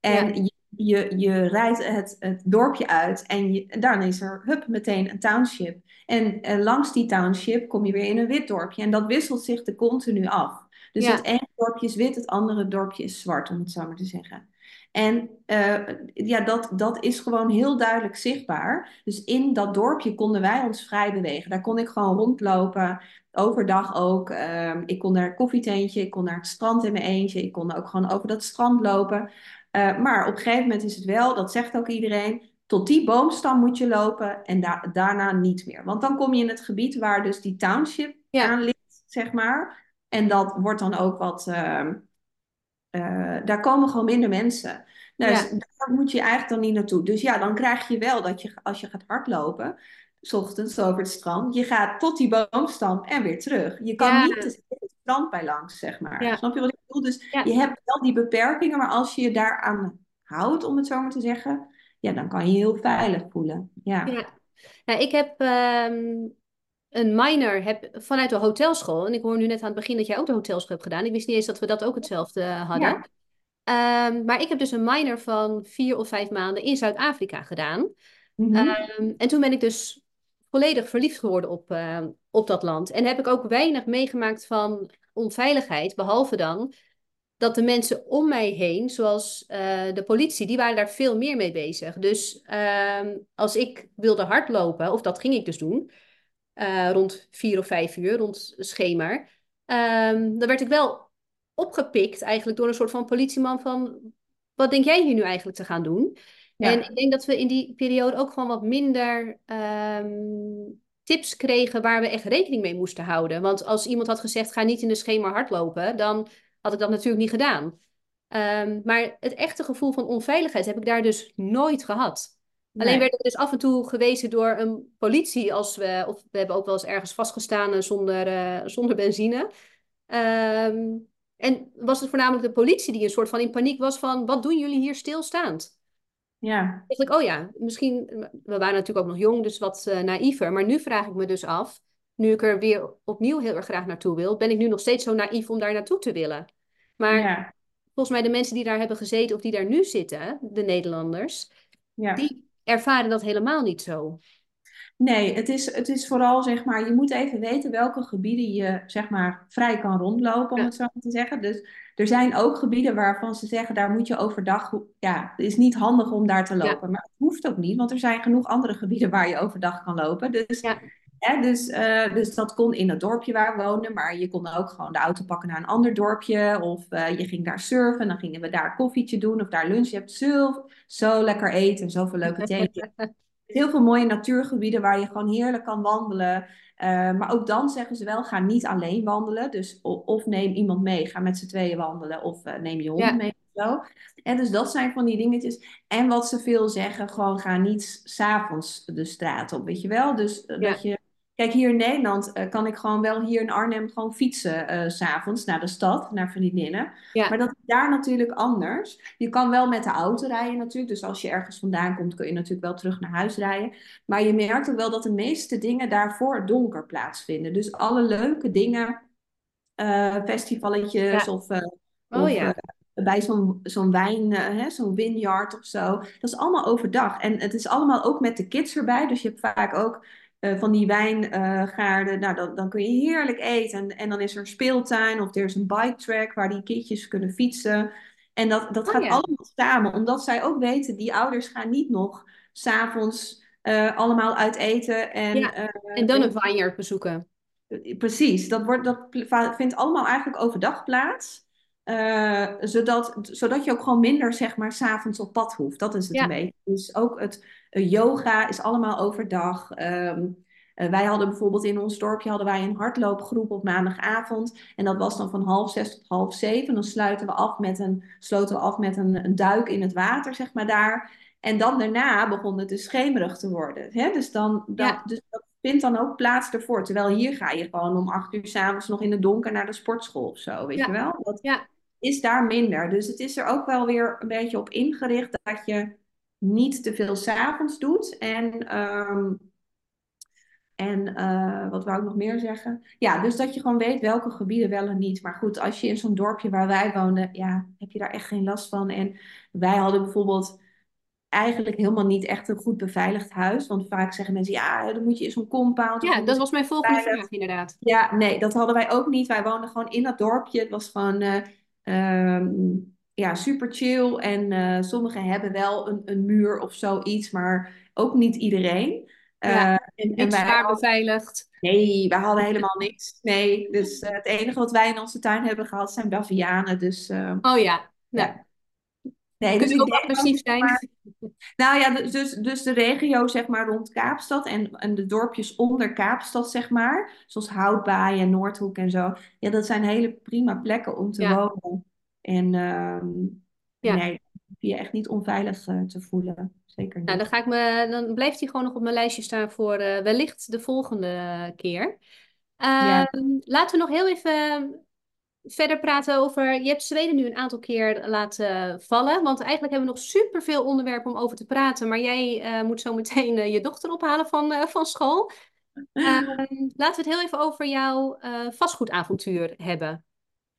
[SPEAKER 1] ja,
[SPEAKER 2] En je, je, je rijdt het, het dorpje uit en je, dan is er hup, meteen een township. En eh, langs die township kom je weer in een wit dorpje. En dat wisselt zich er continu af. Dus het ene dorpje is wit, het andere dorpje is zwart, om het zo maar te zeggen. En eh, ja, dat, dat is gewoon heel duidelijk zichtbaar. Dus in dat dorpje konden wij ons vrij bewegen. Daar kon ik gewoon rondlopen, overdag ook. Ehm, ik kon naar een koffietentje, ik kon naar het strand in mijn eentje. Ik kon ook gewoon over dat strand lopen. Uh, maar op een gegeven moment is het wel, dat zegt ook iedereen, tot die boomstam moet je lopen en da daarna niet meer. Want dan kom je in het gebied waar dus die township
[SPEAKER 1] ja,
[SPEAKER 2] aan ligt, zeg maar. En dat wordt dan ook wat, uh, uh, daar komen gewoon minder mensen. Dus
[SPEAKER 1] ja,
[SPEAKER 2] daar moet je eigenlijk dan niet naartoe. Dus ja, dan krijg je wel dat je, als je gaat hardlopen, s ochtends over het strand, je gaat tot die boomstam en weer terug. Je kan
[SPEAKER 1] ja,
[SPEAKER 2] niet het strand bij langs, zeg maar.
[SPEAKER 1] ja,
[SPEAKER 2] Snap je wat ik bedoel? Dus je hebt wel die beperkingen, maar als je je daaraan houdt, om het zo maar te zeggen, ja, dan kan je je heel veilig voelen. Ja.
[SPEAKER 1] ja. Nou, ik heb ehm, een minor heb, vanuit de hotelschool. En ik hoor nu net aan het begin dat jij ook de hotelschool hebt gedaan. Ik wist niet eens dat we dat ook hetzelfde hadden.
[SPEAKER 2] Ja.
[SPEAKER 1] Ehm, maar ik heb dus een minor van vier of vijf maanden in Zuid-Afrika gedaan.
[SPEAKER 2] Mhm.
[SPEAKER 1] Ehm, en toen ben ik dus volledig verliefd geworden op, ehm, op dat land. En heb ik ook weinig meegemaakt van onveiligheid, behalve dan dat de mensen om mij heen, zoals eh, de politie, die waren daar veel meer mee bezig. Dus ehm, als ik wilde hardlopen, of dat ging ik dus doen, eh, rond vier of vijf uur, rond schema, ehm, dan werd ik wel opgepikt eigenlijk door een soort van politieman van wat denk jij hier nu eigenlijk te gaan doen? En ik denk dat we in die periode ook gewoon wat minder ehm, tips kregen waar we echt rekening mee moesten houden. Want als iemand had gezegd, ga niet in de schema hardlopen, dan had ik dat natuurlijk niet gedaan. Ehm, maar het echte gevoel van onveiligheid heb ik daar dus nooit gehad. Alleen werden we dus af en toe gewezen door een politie als we, of we hebben ook wel eens ergens vastgestaan eh, zonder, eh, zonder benzine. Ehm, en was het voornamelijk de politie die een soort van in paniek was van, wat doen jullie hier stilstaand?
[SPEAKER 2] Ja,
[SPEAKER 1] dacht ik, oh ja, misschien, we waren natuurlijk ook nog jong, dus wat uh, naïver. Maar nu vraag ik me dus af, nu ik er weer opnieuw heel erg graag naartoe wil, ben ik nu nog steeds zo naïef om daar naartoe te willen. Maar
[SPEAKER 2] ja,
[SPEAKER 1] volgens mij de mensen die daar hebben gezeten of die daar nu zitten, de Nederlanders,
[SPEAKER 2] ja.
[SPEAKER 1] die ervaren dat helemaal niet zo.
[SPEAKER 2] Nee, het is, het is vooral, zeg maar, je moet even weten welke gebieden je, zeg maar, vrij kan rondlopen, om het zo maar te zeggen. Dus er zijn ook gebieden waarvan ze zeggen, daar moet je overdag, ja, het is niet handig om daar te
[SPEAKER 1] ja,
[SPEAKER 2] lopen. Maar het hoeft ook niet, want er zijn genoeg andere gebieden waar je overdag kan lopen. Dus,
[SPEAKER 1] ja,
[SPEAKER 2] hè, dus, eh, dus dat kon in het dorpje waar we woonden, maar je kon ook gewoon de auto pakken naar een ander dorpje. Of eh, je ging daar surfen, dan gingen we daar koffietje doen of daar lunch. Je hebt zo, zo lekker eten, zoveel leuke [laughs] thee heel veel mooie natuurgebieden waar je gewoon heerlijk kan wandelen. Uh, maar ook dan zeggen ze wel, ga niet alleen wandelen. Dus of, of neem iemand mee, ga met z'n tweeën wandelen. Of neem je hond
[SPEAKER 1] ja,
[SPEAKER 2] mee. Of zo. En dus dat zijn van die dingetjes. En wat ze veel zeggen, gewoon ga niet s'avonds de straat op, weet je wel. Dus uh,
[SPEAKER 1] ja,
[SPEAKER 2] dat je... Kijk, hier in Nederland kan ik gewoon wel hier in Arnhem gewoon fietsen s s'avonds naar de stad, naar vriendinnen.
[SPEAKER 1] ja,
[SPEAKER 2] Maar dat is daar natuurlijk anders. Je kan wel met de auto rijden natuurlijk. Dus als je ergens vandaan komt, kun je natuurlijk wel terug naar huis rijden. Maar je merkt ook wel dat de meeste dingen daarvoor donker plaatsvinden. Dus alle leuke dingen, uh, festivaletjes
[SPEAKER 1] ja.
[SPEAKER 2] of,
[SPEAKER 1] Oh
[SPEAKER 2] of
[SPEAKER 1] ja.
[SPEAKER 2] bij zo'n zo'n wijn, hè, zo'n vineyard of zo. Dat is allemaal overdag. En het is allemaal ook met de kids erbij. Dus je hebt vaak ook uh, van die wijngaarden. nou, dan, dan kun je heerlijk eten. En, en dan is er een speeltuin of er is een bike track waar die kindjes kunnen fietsen. En dat, dat
[SPEAKER 1] Oh
[SPEAKER 2] gaat
[SPEAKER 1] ja.
[SPEAKER 2] allemaal samen, omdat zij ook weten, die ouders gaan niet nog s'avonds uh, allemaal uit eten. En,
[SPEAKER 1] Ja.
[SPEAKER 2] uh,
[SPEAKER 1] En dan een vineyard bezoeken.
[SPEAKER 2] Precies, dat, wordt, dat vindt allemaal eigenlijk overdag plaats. Uh, zodat, zodat je ook gewoon minder, zeg maar, s'avonds op pad hoeft. Dat is het
[SPEAKER 1] Ja.
[SPEAKER 2] een beetje. Dus ook het yoga is allemaal overdag. Um, uh, wij hadden bijvoorbeeld in ons dorpje hadden wij een hardloopgroep op maandagavond. En dat was dan van half zes tot half zeven. Dan sluiten we af met een, sloten we af met een, een duik in het water, zeg maar daar. En dan daarna begon het dus schemerig te worden. Hè? Dus, dan, dat,
[SPEAKER 1] Ja.
[SPEAKER 2] dus dat vindt dan ook plaats ervoor. Terwijl hier ga je gewoon om acht uur s'avonds nog in het donker naar de sportschool of zo, weet
[SPEAKER 1] Ja.
[SPEAKER 2] je wel? Dat
[SPEAKER 1] Ja.
[SPEAKER 2] is daar minder. Dus het is er ook wel weer een beetje op ingericht dat je niet te veel s'avonds doet. En, um, en uh, wat wou ik nog meer zeggen? Ja, dus dat je gewoon weet welke gebieden wel en niet. Maar goed, als je in zo'n dorpje waar wij woonden, ja, heb je daar echt geen last van. En wij hadden bijvoorbeeld eigenlijk helemaal niet echt een goed beveiligd huis. Want vaak zeggen mensen, ja, dan moet je in zo'n compound.
[SPEAKER 1] Ja, dat was mijn volgende vraag, inderdaad.
[SPEAKER 2] Ja, nee, dat hadden wij ook niet. Wij woonden gewoon in dat dorpje. Het was gewoon uh, um, ja, super chill. En uh, sommigen hebben wel een, een, muur of zoiets, maar ook niet iedereen.
[SPEAKER 1] Ja,
[SPEAKER 2] uh, en,
[SPEAKER 1] en wij zwaar beveiligd.
[SPEAKER 2] Nee, wij hadden [laughs] helemaal niks. Nee, dus uh, het enige wat wij in onze tuin hebben gehad zijn bavianen. Dus,
[SPEAKER 1] oh ja, nou.
[SPEAKER 2] ja. Nee,
[SPEAKER 1] Kunnen
[SPEAKER 2] dus
[SPEAKER 1] ook agressief zijn.
[SPEAKER 2] Maar, nou ja, dus, dus de regio zeg maar rond Kaapstad en, en de dorpjes onder Kaapstad zeg maar, zoals Houtbaai en Noordhoek en zo. Ja, dat zijn hele prima plekken om te
[SPEAKER 1] Ja.
[SPEAKER 2] wonen. En um,
[SPEAKER 1] Ja.
[SPEAKER 2] nee, je echt niet onveilig uh, te voelen. Zeker niet.
[SPEAKER 1] Nou, dan, ga ik me, dan blijft hij gewoon nog op mijn lijstje staan voor uh, wellicht de volgende keer.
[SPEAKER 2] Ja.
[SPEAKER 1] Uh, laten we nog heel even verder praten over. Je hebt Zweden nu een aantal keer laten vallen. Want eigenlijk hebben we nog superveel onderwerpen om over te praten. Maar jij uh, moet zo meteen je dochter ophalen van, van school. [laughs] Ehm, laten we het heel even over jouw vastgoedavontuur hebben.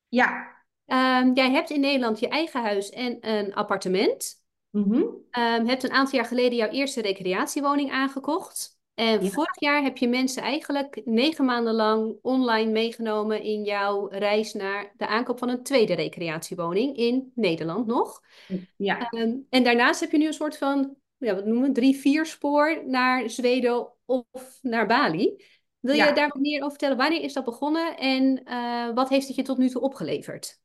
[SPEAKER 2] Ja.
[SPEAKER 1] Ehm, jij hebt in Nederland je eigen huis en een appartement.
[SPEAKER 2] Mm -hmm.
[SPEAKER 1] um, hebt een aantal jaar geleden jouw eerste recreatiewoning aangekocht. En
[SPEAKER 2] Ja.
[SPEAKER 1] vorig jaar heb je mensen eigenlijk negen maanden lang online meegenomen in jouw reis naar de aankoop van een tweede recreatiewoning in Nederland nog.
[SPEAKER 2] Ja.
[SPEAKER 1] Um, en daarnaast heb je nu een soort van, ja, wat noemen we, drie-vier spoor naar Zweden of naar Bali. Wil je daar wat meer over vertellen? Wanneer is dat begonnen en uh, wat heeft het je tot nu toe opgeleverd?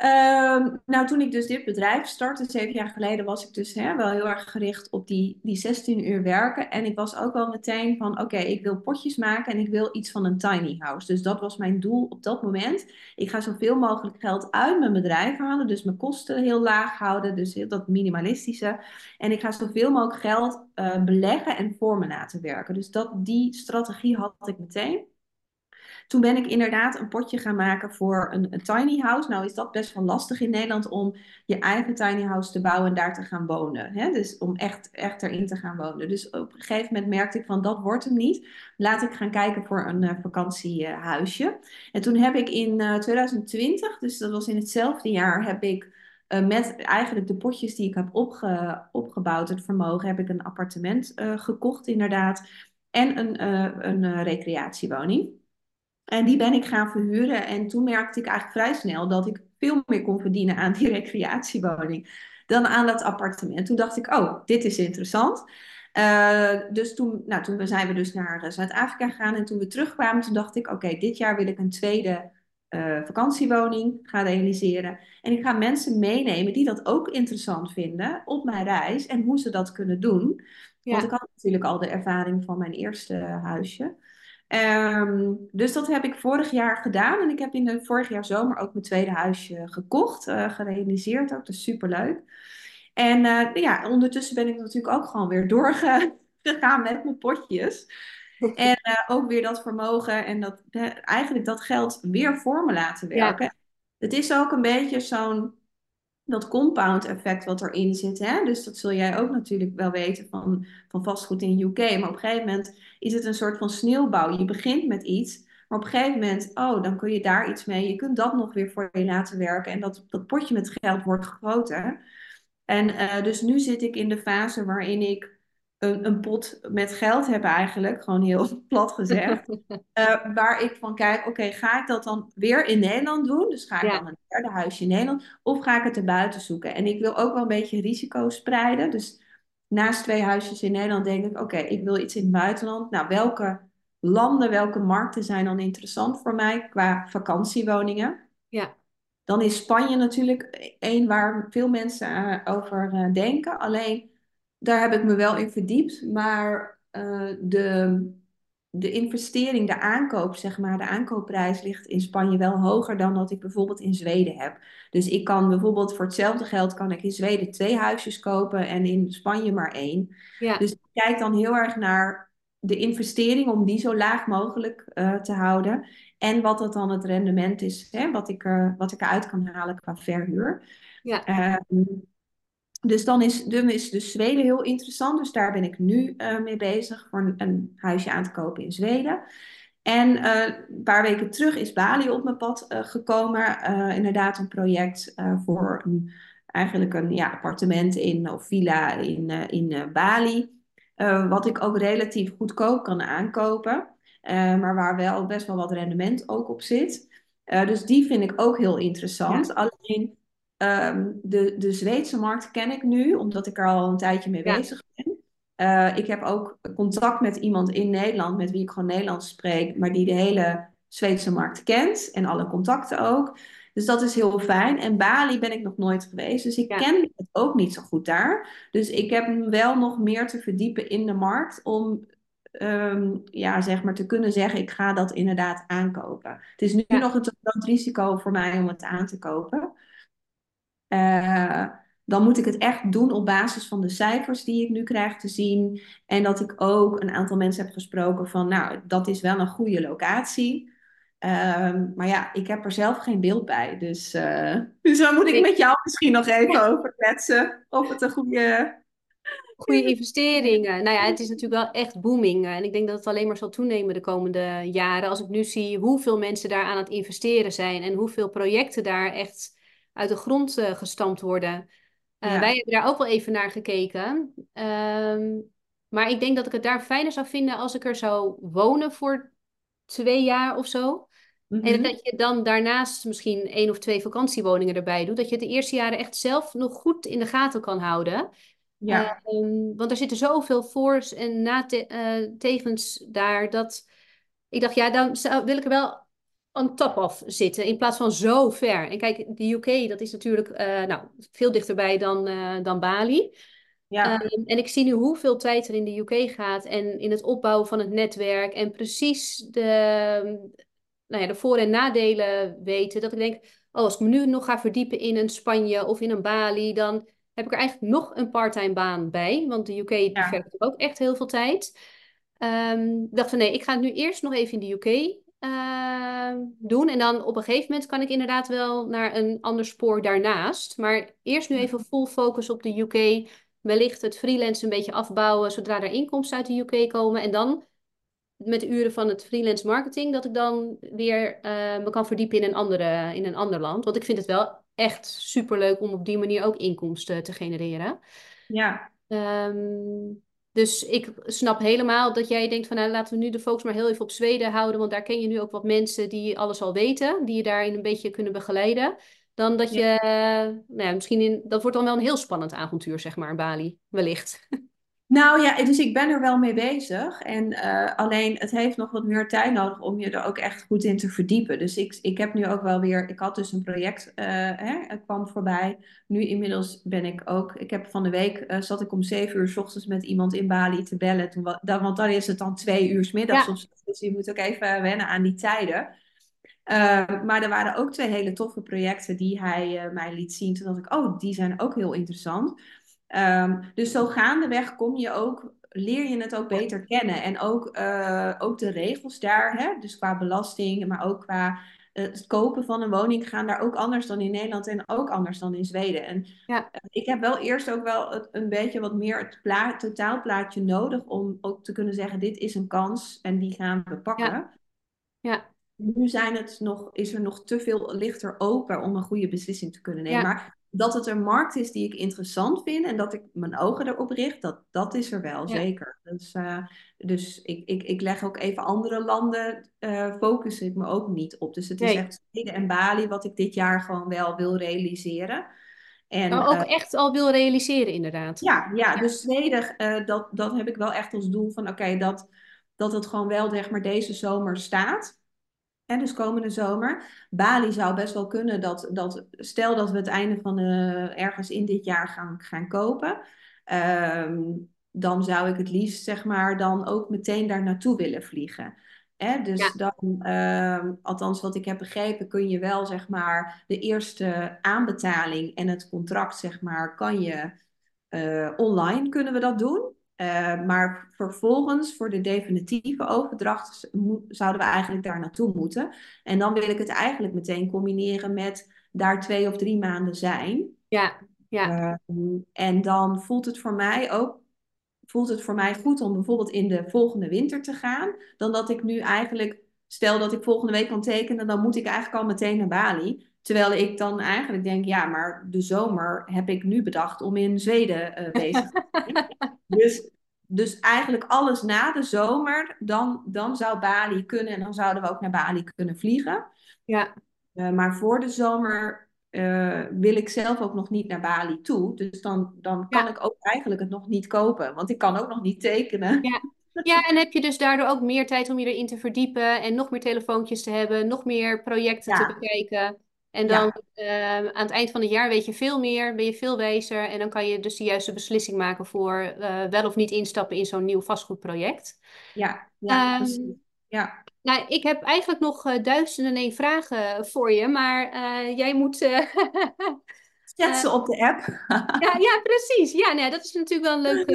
[SPEAKER 2] Ehm, nou, toen ik dus dit bedrijf startte, zeven jaar geleden, was ik dus hè, wel heel erg gericht op die, die 16 uur werken. En ik was ook wel meteen van, oké, ik wil potjes maken en ik wil iets van een tiny house. Dus dat was mijn doel op dat moment. Ik ga zoveel mogelijk geld uit mijn bedrijf halen, dus mijn kosten heel laag houden, dus heel dat minimalistische. En ik ga zoveel mogelijk geld uh, beleggen en voor me laten werken. Dus dat, die strategie had ik meteen. Toen ben ik inderdaad een potje gaan maken voor een, tiny house. Nou is dat best wel lastig in Nederland om je eigen tiny house te bouwen en daar te gaan wonen. Hè? Dus om echt, echt erin te gaan wonen. Dus op een gegeven moment merkte ik van dat wordt hem niet. Laat ik gaan kijken voor een uh, vakantiehuisje. En toen heb ik in uh, eh, 2020, dus dat was in hetzelfde jaar, heb ik... Uh, met eigenlijk de potjes die ik heb opge, opgebouwd, het vermogen, heb ik een appartement gekocht inderdaad. En een, een recreatiewoning. En die ben ik gaan verhuren. En toen merkte ik eigenlijk vrij snel dat ik veel meer kon verdienen aan die [laughs] recreatiewoning dan aan dat appartement. Toen dacht ik, oh, dit is interessant. Uh, dus toen, nou, toen zijn we dus naar eh, Zuid-Afrika gegaan. En toen we terugkwamen, toen dacht ik, oké, dit jaar wil ik een tweede uh, vakantiewoning gaan realiseren. En ik ga mensen meenemen die dat ook interessant vinden op mijn reis en hoe ze dat kunnen doen. Want ik had natuurlijk al de ervaring van mijn eerste huisje. Um, dus dat heb ik vorig jaar gedaan. En ik heb in de vorig jaar zomer ook mijn tweede huisje gekocht, uh, gerealiseerd ook. Dus superleuk. En uh, ja, ondertussen ben ik natuurlijk ook gewoon weer [laughs] doorgegaan met mijn potjes. [laughs] En uh, ook weer dat vermogen en dat, eigenlijk dat geld weer voor me laten werken. Ja. Het is ook een beetje zo'n dat compound effect wat erin zit. Hè? Dus dat zul jij ook natuurlijk wel weten van, van vastgoed in UK. Maar op een gegeven moment is het een soort van sneeuwbouw. Je begint met iets, maar op een gegeven moment, oh, dan kun je daar iets mee. Je kunt dat nog weer voor je laten werken. En dat, dat potje met geld wordt groter. En uh, dus nu zit ik in de fase waarin ik een, een, pot met geld heb eigenlijk, gewoon heel [laughs] plat gezegd. uh, [laughs] waar ik van kijk, oké, ga ik dat dan weer in Nederland doen? Dus ga ik dan een derde huisje in Nederland? Of ga ik het erbuiten zoeken? En ik wil ook wel een beetje risico spreiden. Dus naast twee huisjes in Nederland denk ik, oké, ik wil iets in het buitenland. Nou, welke landen, welke markten zijn dan interessant voor mij qua vakantiewoningen?
[SPEAKER 1] Ja.
[SPEAKER 2] Dan is Spanje natuurlijk één waar veel mensen uh, over uh, denken. Alleen daar heb ik me wel in verdiept. Maar uh, de, de investering, de aankoop, zeg maar, de aankoopprijs ligt in Spanje wel hoger dan dat ik bijvoorbeeld in Zweden heb. Dus ik kan bijvoorbeeld voor hetzelfde geld kan ik in Zweden twee huisjes kopen en in Spanje maar één.
[SPEAKER 1] Ja.
[SPEAKER 2] Dus ik kijk dan heel erg naar de investering om die zo laag mogelijk uh, te houden. En wat dat dan het rendement is, hè, wat, ik er, wat ik eruit kan halen qua verhuur.
[SPEAKER 1] Ja.
[SPEAKER 2] Uh, dus dan is, is dus Zweden heel interessant. Dus daar ben ik nu uh, mee bezig voor een, een, huisje aan te kopen in Zweden. En uh, een paar weken terug is Bali op mijn pad uh, gekomen. inderdaad een project voor een, eigenlijk een ja, appartement in, of villa in, in Bali. wat ik ook relatief goedkoop kan aankopen. maar waar wel best wel wat rendement ook op zit. dus die vind ik ook heel interessant. Ja. Alleen Um, de, de Zweedse markt ken ik nu, omdat ik er al een tijdje mee bezig ben. Uh, ik heb ook contact met iemand in Nederland met wie ik gewoon Nederlands spreek, maar die de hele Zweedse markt kent en alle contacten ook. Dus dat is heel fijn. En Bali ben ik nog nooit geweest, dus ik ken het ook niet zo goed daar. Dus ik heb wel nog meer te verdiepen in de markt om um, ja, zeg maar te kunnen zeggen, ik ga dat inderdaad aankopen. Het is nu ja. nog een groot risico voor mij om het aan te kopen. Uh, dan moet ik het echt doen op basis van de cijfers die ik nu krijg te zien. En dat ik ook een aantal mensen heb gesproken van, nou, dat is wel een goede locatie. Uh, maar ja, ik heb er zelf geen beeld bij. Dus, uh, dus daar moet ik met jou misschien nog even over kletsen. Of het een goede...
[SPEAKER 1] Goede investeringen. Nou ja, het is natuurlijk wel echt booming. En ik denk dat het alleen maar zal toenemen de komende jaren. Als ik nu zie hoeveel mensen daar aan het investeren zijn. En hoeveel projecten daar echt uit de grond uh, gestampt worden. Uh, Wij hebben daar ook wel even naar gekeken. Ehm, maar ik denk dat ik het daar fijner zou vinden als ik er zou wonen voor twee jaar of zo. Mm -hmm. En dat je dan daarnaast misschien één of twee vakantiewoningen erbij doet. Dat je de eerste jaren echt zelf nog goed in de gaten kan houden.
[SPEAKER 2] Ja.
[SPEAKER 1] Uh, want er zitten zoveel voor's en nategens uh, daar dat ik dacht, ja, dan zou, wil ik er wel on top of zitten in plaats van zo ver. En kijk, de UK, dat is natuurlijk uh, nou, veel dichterbij dan, uh, dan Bali. Ja. Um, en ik zie nu hoeveel tijd er in de UK gaat en in het opbouwen van het netwerk en precies de, nou ja, de voor- en nadelen weten. Dat ik denk, oh, als ik me nu nog ga verdiepen in een Spanje of in een Bali, dan heb ik er eigenlijk nog een parttime baan bij. Want de UK ja. vergt ook echt heel veel tijd. Um, dacht van nee, ik ga het nu eerst nog even in de UK uh, doen. En dan op een gegeven moment kan ik inderdaad wel naar een ander spoor daarnaast. Maar eerst nu even full focus op de UK. Wellicht het freelance een beetje afbouwen zodra er inkomsten uit de UK komen. En dan met de uren van het freelance marketing, dat ik dan weer uh, me kan verdiepen in een, andere, in een ander land. Want ik vind het wel echt super leuk om op die manier ook inkomsten te genereren.
[SPEAKER 2] Ja.
[SPEAKER 1] Um, dus ik snap helemaal dat jij denkt van nou, laten we nu de focus maar heel even op Zweden houden, want daar ken je nu ook wat mensen die alles al weten, die je daarin een beetje kunnen begeleiden. Dan dat je, ja. nou ja, misschien in, dat wordt dan wel een heel spannend avontuur, zeg maar, Bali, wellicht. [laughs]
[SPEAKER 2] Nou ja, dus ik ben er wel mee bezig. En uh, alleen het heeft nog wat meer tijd nodig om je er ook echt goed in te verdiepen. Dus ik, ik heb nu ook wel weer, ik had dus een project, uh, hè, het kwam voorbij. Nu inmiddels ben ik ook, ik heb van de week, uh, zat ik om zeven uur s ochtends met iemand in Bali te bellen. Toen, dan, want dan is het dan twee uur s middags. Ja. Dus je moet ook even wennen aan die tijden. maar er waren ook twee hele toffe projecten die hij mij liet zien. Toen dacht ik, oh, die zijn ook heel interessant. Um, dus zo gaandeweg kom je ook, leer je het ook beter kennen. En ook, uh, ook de regels daar, hè? dus qua belasting, maar ook qua uh, het kopen van een woning gaan daar ook anders dan in Nederland en ook anders dan in Zweden. En ja. uh, ik heb wel eerst ook wel het, een beetje wat meer het pla totaalplaatje nodig om ook te kunnen zeggen, dit is een kans en die gaan we pakken.
[SPEAKER 1] Ja. ja.
[SPEAKER 2] Nu zijn het nog, is er nog te veel lichter open om een goede beslissing te kunnen nemen. Ja. Maar dat het een markt is die ik interessant vind en dat ik mijn ogen erop richt, dat, dat is er wel, zeker. Dus, uh, dus ik, ik, ik leg ook even andere landen, uh, focus ik me ook niet op. Dus het is echt Zweden en Bali wat ik dit jaar gewoon wel wil realiseren.
[SPEAKER 1] En, maar ook uh, echt al wil realiseren, inderdaad.
[SPEAKER 2] Ja, ja, ja. dus Zweden, dat, dat heb ik wel echt als doel van, oké, okay, dat, dat het gewoon wel, zeg maar, deze zomer staat. Hè, dus komende zomer. Bali zou best wel kunnen dat, dat stel dat we het einde van de, ergens in dit jaar gaan, gaan kopen. Um, dan zou ik het liefst, zeg maar, dan ook meteen daar naartoe willen vliegen. Hè, dus ja. dan, uh, althans wat ik heb begrepen, kun je wel, zeg maar, de eerste aanbetaling en het contract, zeg maar, kan je uh, online kunnen we dat doen. Uh, maar vervolgens, voor de definitieve overdracht, zouden we eigenlijk daar naartoe moeten. En dan wil ik het eigenlijk meteen combineren met daar twee of drie maanden zijn.
[SPEAKER 1] Ja, ja.
[SPEAKER 2] Uh, en dan voelt het voor mij ook voelt het voor mij goed om bijvoorbeeld in de volgende winter te gaan, dan dat ik nu eigenlijk, stel dat ik volgende week kan tekenen, dan moet ik eigenlijk al meteen naar Bali. Terwijl ik dan eigenlijk denk, ja, maar de zomer heb ik nu bedacht om in Zweden uh, bezig te zijn. [laughs] dus, dus eigenlijk alles na de zomer, dan, dan zou Bali kunnen en dan zouden we ook naar Bali kunnen vliegen.
[SPEAKER 1] Ja.
[SPEAKER 2] Uh, maar voor de zomer uh, wil ik zelf ook nog niet naar Bali toe. Dus dan, dan kan ja. ik ook eigenlijk het nog niet kopen, want ik kan ook nog niet tekenen.
[SPEAKER 1] Ja. Ja, en heb je dus daardoor ook meer tijd om je erin te verdiepen en nog meer telefoontjes te hebben, nog meer projecten ja. te bekijken. En dan ja. uh, aan het eind van het jaar weet je veel meer, ben je veel wijzer en dan kan je dus de juiste beslissing maken voor uh, wel of niet instappen in zo'n nieuw vastgoedproject.
[SPEAKER 2] Ja, ja, um, ja.
[SPEAKER 1] Nou, ik heb eigenlijk nog uh, duizenden één vragen voor je, maar jij moet. [laughs]
[SPEAKER 2] Zet ze op de app.
[SPEAKER 1] ja, [laughs] ja, precies. Ja, nee, dat is natuurlijk wel een leuk,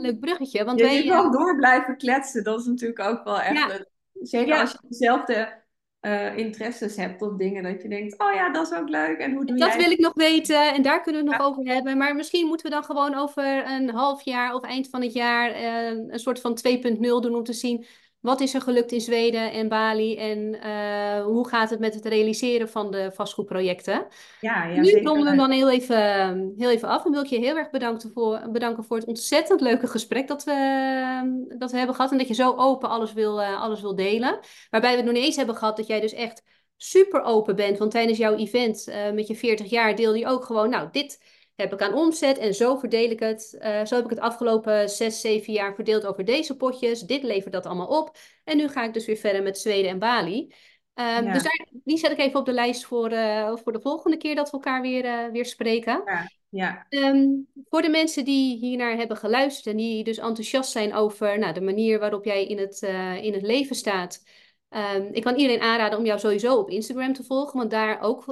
[SPEAKER 1] leuk bruggetje. Want
[SPEAKER 2] je
[SPEAKER 1] wij,
[SPEAKER 2] kan door blijven kletsen, dat is natuurlijk ook wel echt. Ja. Zeker als je dezelfde uh, interesses hebt of dingen dat je denkt, oh ja, dat is ook leuk. En hoe doe
[SPEAKER 1] dat
[SPEAKER 2] jij
[SPEAKER 1] wil ik nog weten en daar kunnen we het ja. nog over hebben. Maar misschien moeten we dan gewoon over een half jaar of eind van het jaar uh, een soort van 2.0 doen om te zien wat is er gelukt in Zweden en Bali en uh, hoe gaat het met het realiseren van de vastgoedprojecten.
[SPEAKER 2] Ja, ja,
[SPEAKER 1] nu ronden we hem dan heel even, heel even af en wil ik je heel erg bedanken voor, bedanken voor het ontzettend leuke gesprek dat we, dat we hebben gehad en dat je zo open alles wil, uh, alles wil delen. Waarbij we het nog niet eens hebben gehad dat jij dus echt super open bent, want tijdens jouw event uh, met je 40 jaar deelde je ook gewoon, nou dit heb ik aan omzet en zo verdeel ik het. Uh, zo heb ik het afgelopen zes, zeven jaar verdeeld over deze potjes. Dit levert dat allemaal op. En nu ga ik dus weer verder met Zweden en Bali. Um, Dus daar, die zet ik even op de lijst voor, uh, voor de volgende keer dat we elkaar weer, uh, weer spreken.
[SPEAKER 2] Ja, ja.
[SPEAKER 1] Um, voor de mensen die hiernaar hebben geluisterd en die dus enthousiast zijn over nou, de manier waarop jij in het, in het leven staat. Um, ik kan iedereen aanraden om jou sowieso op Instagram te volgen, want daar ook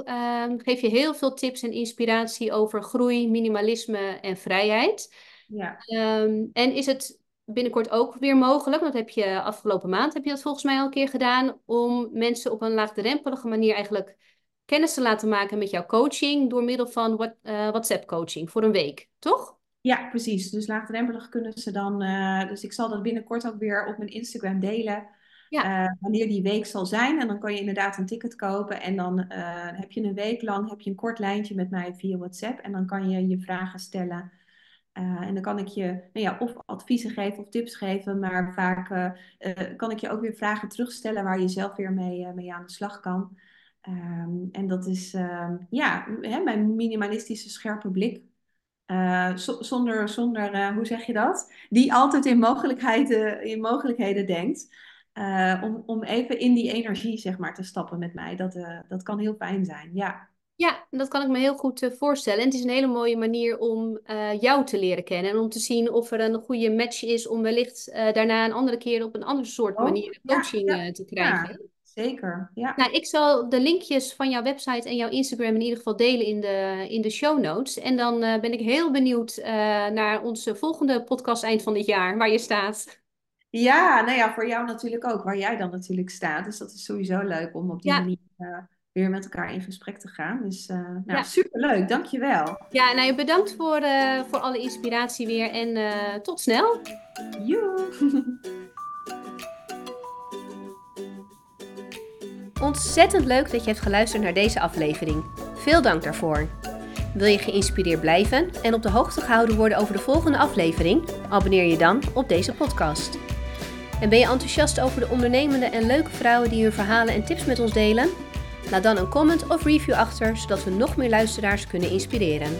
[SPEAKER 1] geef je heel veel tips en inspiratie over groei, minimalisme en vrijheid.
[SPEAKER 2] Ja.
[SPEAKER 1] en is het binnenkort ook weer mogelijk. Dat heb je afgelopen maand heb je dat volgens mij al een keer gedaan. Om mensen op een laagdrempelige manier eigenlijk kennis te laten maken met jouw coaching. Door middel van what, uh, WhatsApp coaching voor een week, toch?
[SPEAKER 2] Ja, precies. Dus laagdrempelig kunnen ze dan. Uh, dus ik zal dat binnenkort ook weer op mijn Instagram delen. Uh, wanneer die week zal zijn. En dan kan je inderdaad een ticket kopen. En dan heb je een week lang heb je een kort lijntje met mij via WhatsApp. En dan kan je je vragen stellen. Uh, en dan kan ik je nou ja, of adviezen geven of tips geven, maar vaak kan ik je ook weer vragen terugstellen waar je zelf weer mee, mee aan de slag kan. Um, en dat is ehm, ja, hè, mijn minimalistische scherpe blik. zonder, zonder hoe zeg je dat? Die altijd in mogelijkheden, in mogelijkheden denkt. Om, om even in die energie zeg maar, te stappen met mij. Dat, dat kan heel fijn zijn, ja.
[SPEAKER 1] Ja, dat kan ik me heel goed uh, voorstellen. En het is een hele mooie manier om jou te leren kennen. En om te zien of er een goede match is om wellicht daarna een andere keer op een andere soort oh, manier coaching ja, ja, te krijgen.
[SPEAKER 2] Ja, zeker, ja.
[SPEAKER 1] Nou, ik zal de linkjes van jouw website en jouw Instagram in ieder geval delen in de, in de show notes. En dan ben ik heel benieuwd naar onze volgende podcast eind van dit jaar, waar je staat.
[SPEAKER 2] Ja, nou ja, voor jou natuurlijk ook, waar jij dan natuurlijk staat. Dus dat is sowieso leuk om op die manier weer met elkaar in gesprek te gaan. Dus uh, nou, ja. superleuk, dankjewel.
[SPEAKER 1] Ja, nou bedankt voor, uh, voor alle inspiratie weer en uh, tot snel.
[SPEAKER 2] Joe.
[SPEAKER 1] Ontzettend leuk dat je hebt geluisterd naar deze aflevering. Veel dank daarvoor. Wil je geïnspireerd blijven en op de hoogte gehouden worden over de volgende aflevering? Abonneer je dan op deze podcast. En ben je enthousiast over de ondernemende en leuke vrouwen die hun verhalen en tips met ons delen? Laat dan een comment of review achter, zodat we nog meer luisteraars kunnen inspireren.